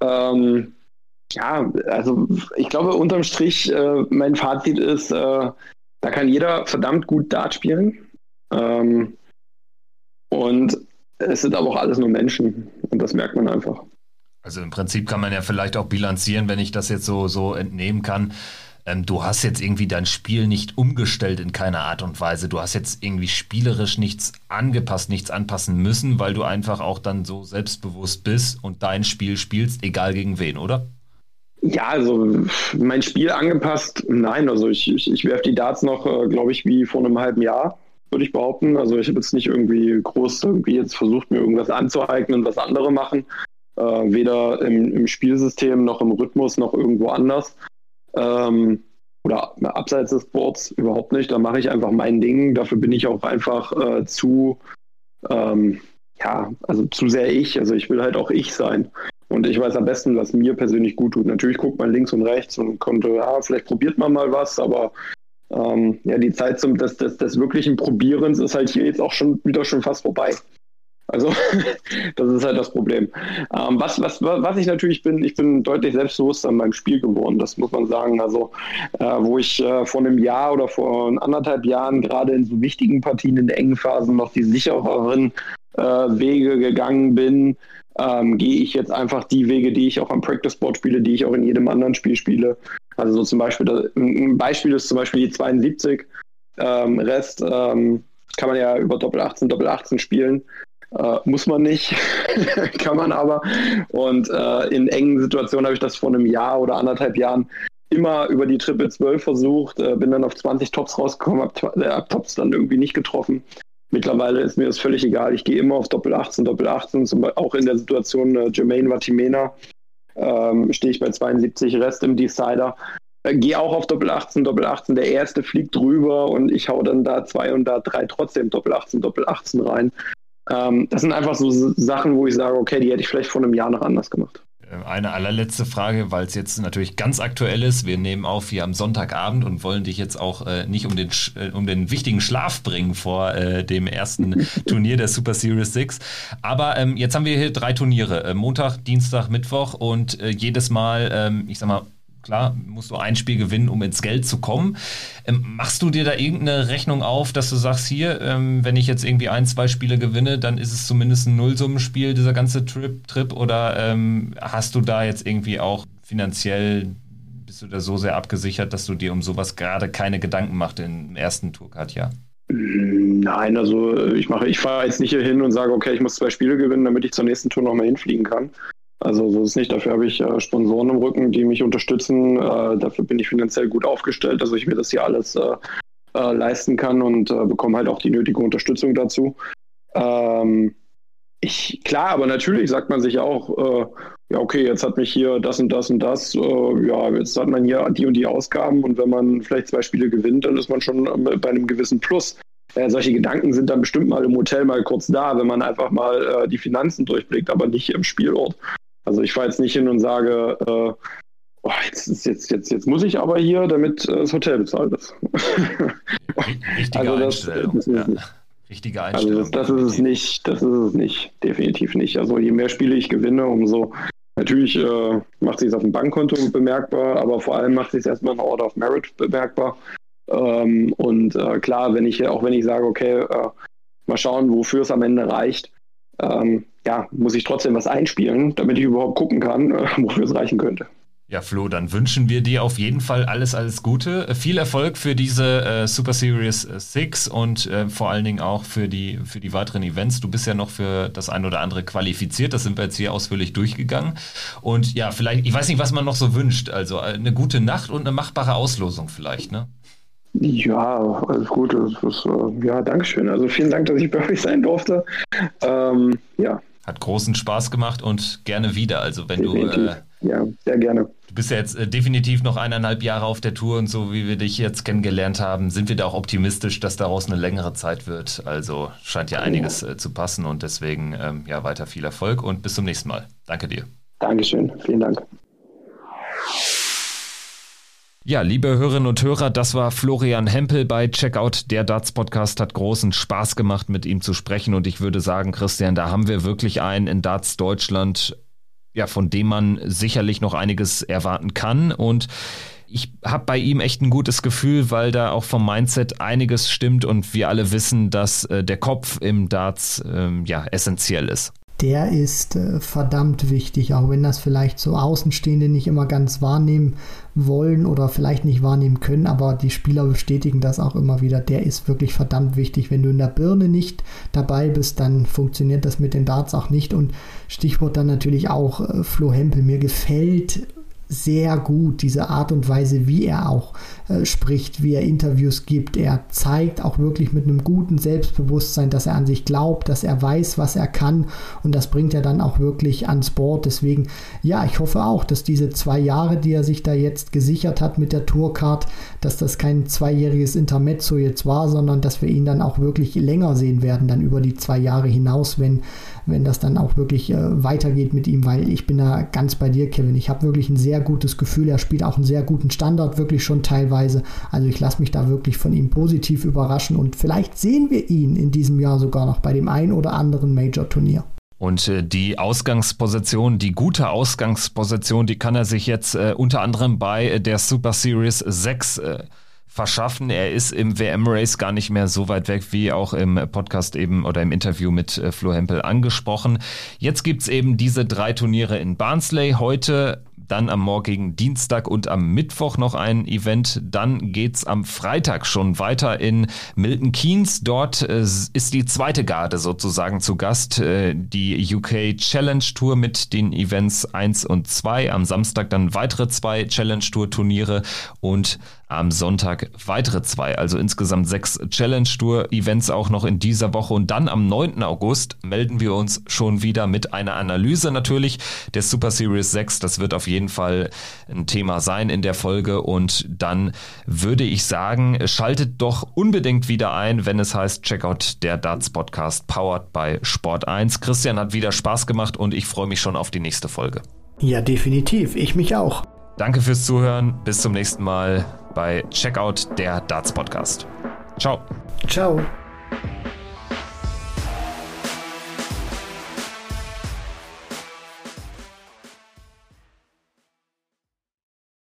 Ähm, ja, also ich glaube, unterm Strich, mein Fazit ist, da kann jeder verdammt gut Dart spielen. Ähm, und es sind aber auch alles nur Menschen. Und das merkt man einfach. Also im Prinzip kann man ja vielleicht auch bilanzieren, wenn ich das jetzt so, so entnehmen kann. Ähm, du hast jetzt irgendwie dein Spiel nicht umgestellt in keiner Art und Weise. Du hast jetzt irgendwie spielerisch nichts angepasst, nichts anpassen müssen, weil du einfach auch dann so selbstbewusst bist und dein Spiel spielst, egal gegen wen, oder? Ja, also mein Spiel angepasst, nein. Also ich, ich, ich werfe die Darts noch, äh, glaube ich, wie vor einem halben Jahr, würde ich behaupten. Also ich habe jetzt nicht irgendwie groß irgendwie jetzt versucht, mir irgendwas anzueignen, was andere machen äh, weder im, im, Spielsystem noch im Rhythmus noch irgendwo anders. Ähm, oder abseits des Boards überhaupt nicht. Da mache ich einfach mein Ding. Dafür bin ich auch einfach äh, zu, ähm, ja, also zu sehr ich. Also ich will halt auch ich sein. Und ich weiß am besten, was mir persönlich gut tut. Natürlich guckt man links und rechts und konnte, ja, vielleicht probiert man mal was, aber ähm, ja, die Zeit zum, des, des, des wirklichen Probierens ist halt hier jetzt auch schon wieder schon fast vorbei. Also das ist halt das Problem. Ähm, was, was, was ich natürlich bin, ich bin deutlich selbstbewusster in meinem Spiel geworden, das muss man sagen. Also äh, wo ich äh, vor einem Jahr oder vor anderthalb Jahren gerade in so wichtigen Partien in engen Phasen noch die sichereren äh, Wege gegangen bin, ähm, gehe ich jetzt einfach die Wege, die ich auch am Practice Board spiele, die ich auch in jedem anderen Spiel spiele. Also so zum Beispiel, ein Beispiel ist zum Beispiel die 72. Ähm, Rest ähm, kann man ja über Doppel 18, Doppel 18 spielen. Äh, muss man nicht, kann man aber. Und äh, in engen Situationen habe ich das vor einem Jahr oder anderthalb Jahren immer über die Triple 12 versucht, äh, bin dann auf 20 Tops rausgekommen, habe äh, Tops dann irgendwie nicht getroffen. Mittlerweile ist mir das völlig egal. Ich gehe immer auf Doppel 18, Doppel 18, zum Beispiel auch in der Situation äh, Jermaine Vatimena ähm, stehe ich bei 72 Rest im Decider. Äh, gehe auch auf Doppel 18, Doppel 18. Der erste fliegt drüber und ich hau dann da zwei und da drei trotzdem Doppel 18, Doppel 18 rein. Ähm, das sind einfach so Sachen, wo ich sage, okay, die hätte ich vielleicht vor einem Jahr noch anders gemacht. Äh, eine allerletzte Frage, weil es jetzt natürlich ganz aktuell ist. Wir nehmen auf hier am Sonntagabend und wollen dich jetzt auch äh, nicht um den, äh, um den wichtigen Schlaf bringen vor äh, dem ersten Turnier der Super Series 6. Aber ähm, jetzt haben wir hier drei Turniere. Äh, Montag, Dienstag, Mittwoch und äh, jedes Mal, ähm, ich sag mal, Klar, musst du ein Spiel gewinnen, um ins Geld zu kommen. Ähm, machst du dir da irgendeine Rechnung auf, dass du sagst, hier, ähm, wenn ich jetzt irgendwie ein, zwei Spiele gewinne, dann ist es zumindest ein Nullsummenspiel, dieser ganze Trip, Trip oder ähm, hast du da jetzt irgendwie auch finanziell, bist du da so sehr abgesichert, dass du dir um sowas gerade keine Gedanken machst im ersten Tourcard-Jahr? Nein, also ich mache, ich fahre jetzt nicht hier hin und sage, okay, ich muss zwei Spiele gewinnen, damit ich zur nächsten Tour nochmal hinfliegen kann. Also so ist es nicht. Dafür habe ich äh, Sponsoren im Rücken, die mich unterstützen. Äh, dafür bin ich finanziell gut aufgestellt, dass ich mir das hier alles äh, äh leisten kann und äh, bekomme halt auch die nötige Unterstützung dazu. Ähm, ich, klar, aber natürlich sagt man sich auch, äh, ja, okay, jetzt hat mich hier das und das und das, ja, jetzt hat man hier die und die Ausgaben und wenn man vielleicht zwei Spiele gewinnt, dann ist man schon bei einem gewissen Plus. solche Gedanken sind dann bestimmt mal im Hotel mal kurz da, wenn man einfach mal die Finanzen durchblickt, aber nicht im Spielort. Also ich fahre jetzt nicht hin und sage, äh, oh, jetzt, jetzt, jetzt, jetzt muss ich aber hier, damit äh, das Hotel bezahlt ist. Richtige also das, Einstellung. Das ja. Richtige Einstellung. Also das, das, ist es nicht, das ist es nicht, definitiv nicht. Also je mehr Spiele ich gewinne, umso natürlich äh, macht sich es auf dem Bankkonto bemerkbar, aber vor allem macht sich es erstmal in Order of Merit bemerkbar. Ähm, und äh, klar, wenn ich auch wenn ich sage, okay, äh, mal schauen, wofür es am Ende reicht, ähm, ja, muss ich trotzdem was einspielen, damit ich überhaupt gucken kann, äh, wofür es reichen könnte. Ja, Flo, dann wünschen wir dir auf jeden Fall alles, alles Gute. Äh, viel Erfolg für diese äh, Super Series 6 und äh, vor allen Dingen auch für die, für die weiteren Events. Du bist ja noch für das ein oder andere qualifiziert. Das sind wir jetzt hier ausführlich durchgegangen. Und ja, vielleicht, ich weiß nicht, was man noch so wünscht. Also äh, eine gute Nacht und eine machbare Auslosung vielleicht, ne? Ja, alles gut. Ist, äh, ja, Dankeschön. Also vielen Dank, dass ich bei euch sein durfte. Ähm, ja. Hat großen Spaß gemacht und gerne wieder. Also wenn definitiv. du. Äh, ja, sehr gerne. Du bist ja jetzt äh, definitiv noch eineinhalb Jahre auf der Tour und so wie wir dich jetzt kennengelernt haben, sind wir da auch optimistisch, dass daraus eine längere Zeit wird. Also scheint ja einiges ja. Äh, zu passen und deswegen ähm, ja weiter viel Erfolg und bis zum nächsten Mal. Danke dir. Dankeschön. Vielen Dank. Ja, liebe Hörerinnen und Hörer, das war Florian Hempel bei Checkout. Der Darts Podcast hat großen Spaß gemacht, mit ihm zu sprechen. Und ich würde sagen, Christian, da haben wir wirklich einen in Darts Deutschland, ja, von dem man sicherlich noch einiges erwarten kann. Und ich habe bei ihm echt ein gutes Gefühl, weil da auch vom Mindset einiges stimmt und wir alle wissen, dass äh, der Kopf im Darts ähm, ja essentiell ist der ist äh, verdammt wichtig, auch wenn das vielleicht so Außenstehende nicht immer ganz wahrnehmen wollen oder vielleicht nicht wahrnehmen können, aber die Spieler bestätigen das auch immer wieder. Der ist wirklich verdammt wichtig. Wenn du in der Birne nicht dabei bist, dann funktioniert das mit den Darts auch nicht. Und Stichwort dann natürlich auch äh, Flo Hempel. Mir gefällt sehr gut, diese Art und Weise, wie er auch äh, spricht, wie er Interviews gibt. Er zeigt auch wirklich mit einem guten Selbstbewusstsein, dass er an sich glaubt, dass er weiß, was er kann und das bringt er dann auch wirklich ans Board. Deswegen, ja, ich hoffe auch, dass diese zwei Jahre, die er sich da jetzt gesichert hat mit der Tourcard, dass das kein zweijähriges Intermezzo jetzt war, sondern dass wir ihn dann auch wirklich länger sehen werden, dann über die zwei Jahre hinaus, wenn wenn das dann auch wirklich äh, weitergeht mit ihm, weil ich bin da ganz bei dir, Kevin. Ich habe wirklich ein sehr gutes Gefühl. Er spielt auch einen sehr guten Standard, wirklich schon teilweise. Also ich lasse mich da wirklich von ihm positiv überraschen und vielleicht sehen wir ihn in diesem Jahr sogar noch bei dem ein oder anderen Major-Turnier. Und äh, die Ausgangsposition, die gute Ausgangsposition, die kann er sich jetzt äh, unter anderem bei äh, der Super Series 6 äh, verschaffen. Er ist im WM-Race gar nicht mehr so weit weg, wie auch im Podcast eben oder im Interview mit äh, Flo Hempel angesprochen. Jetzt gibt's eben diese drei Turniere in Barnsley. Heute dann am morgigen Dienstag und am Mittwoch noch ein Event. Dann geht's am Freitag schon weiter in Milton Keynes. Dort äh, ist die zweite Garde sozusagen zu Gast. Äh, die UK Challenge Tour mit den Events 1 und 2. Am Samstag dann weitere zwei Challenge Tour Turniere und am Sonntag weitere zwei, also insgesamt sechs Challenge Tour Events auch noch in dieser Woche und dann am 9. August melden wir uns schon wieder mit einer Analyse natürlich der Super Series 6. Das wird auf jeden Fall ein Thema sein in der Folge und dann würde ich sagen, schaltet doch unbedingt wieder ein, wenn es heißt Checkout der Darts Podcast powered by Sport 1. Christian hat wieder Spaß gemacht und ich freue mich schon auf die nächste Folge. Ja, definitiv. Ich mich auch. Danke fürs Zuhören. Bis zum nächsten Mal bei Checkout der Darts Podcast. Ciao. Ciao.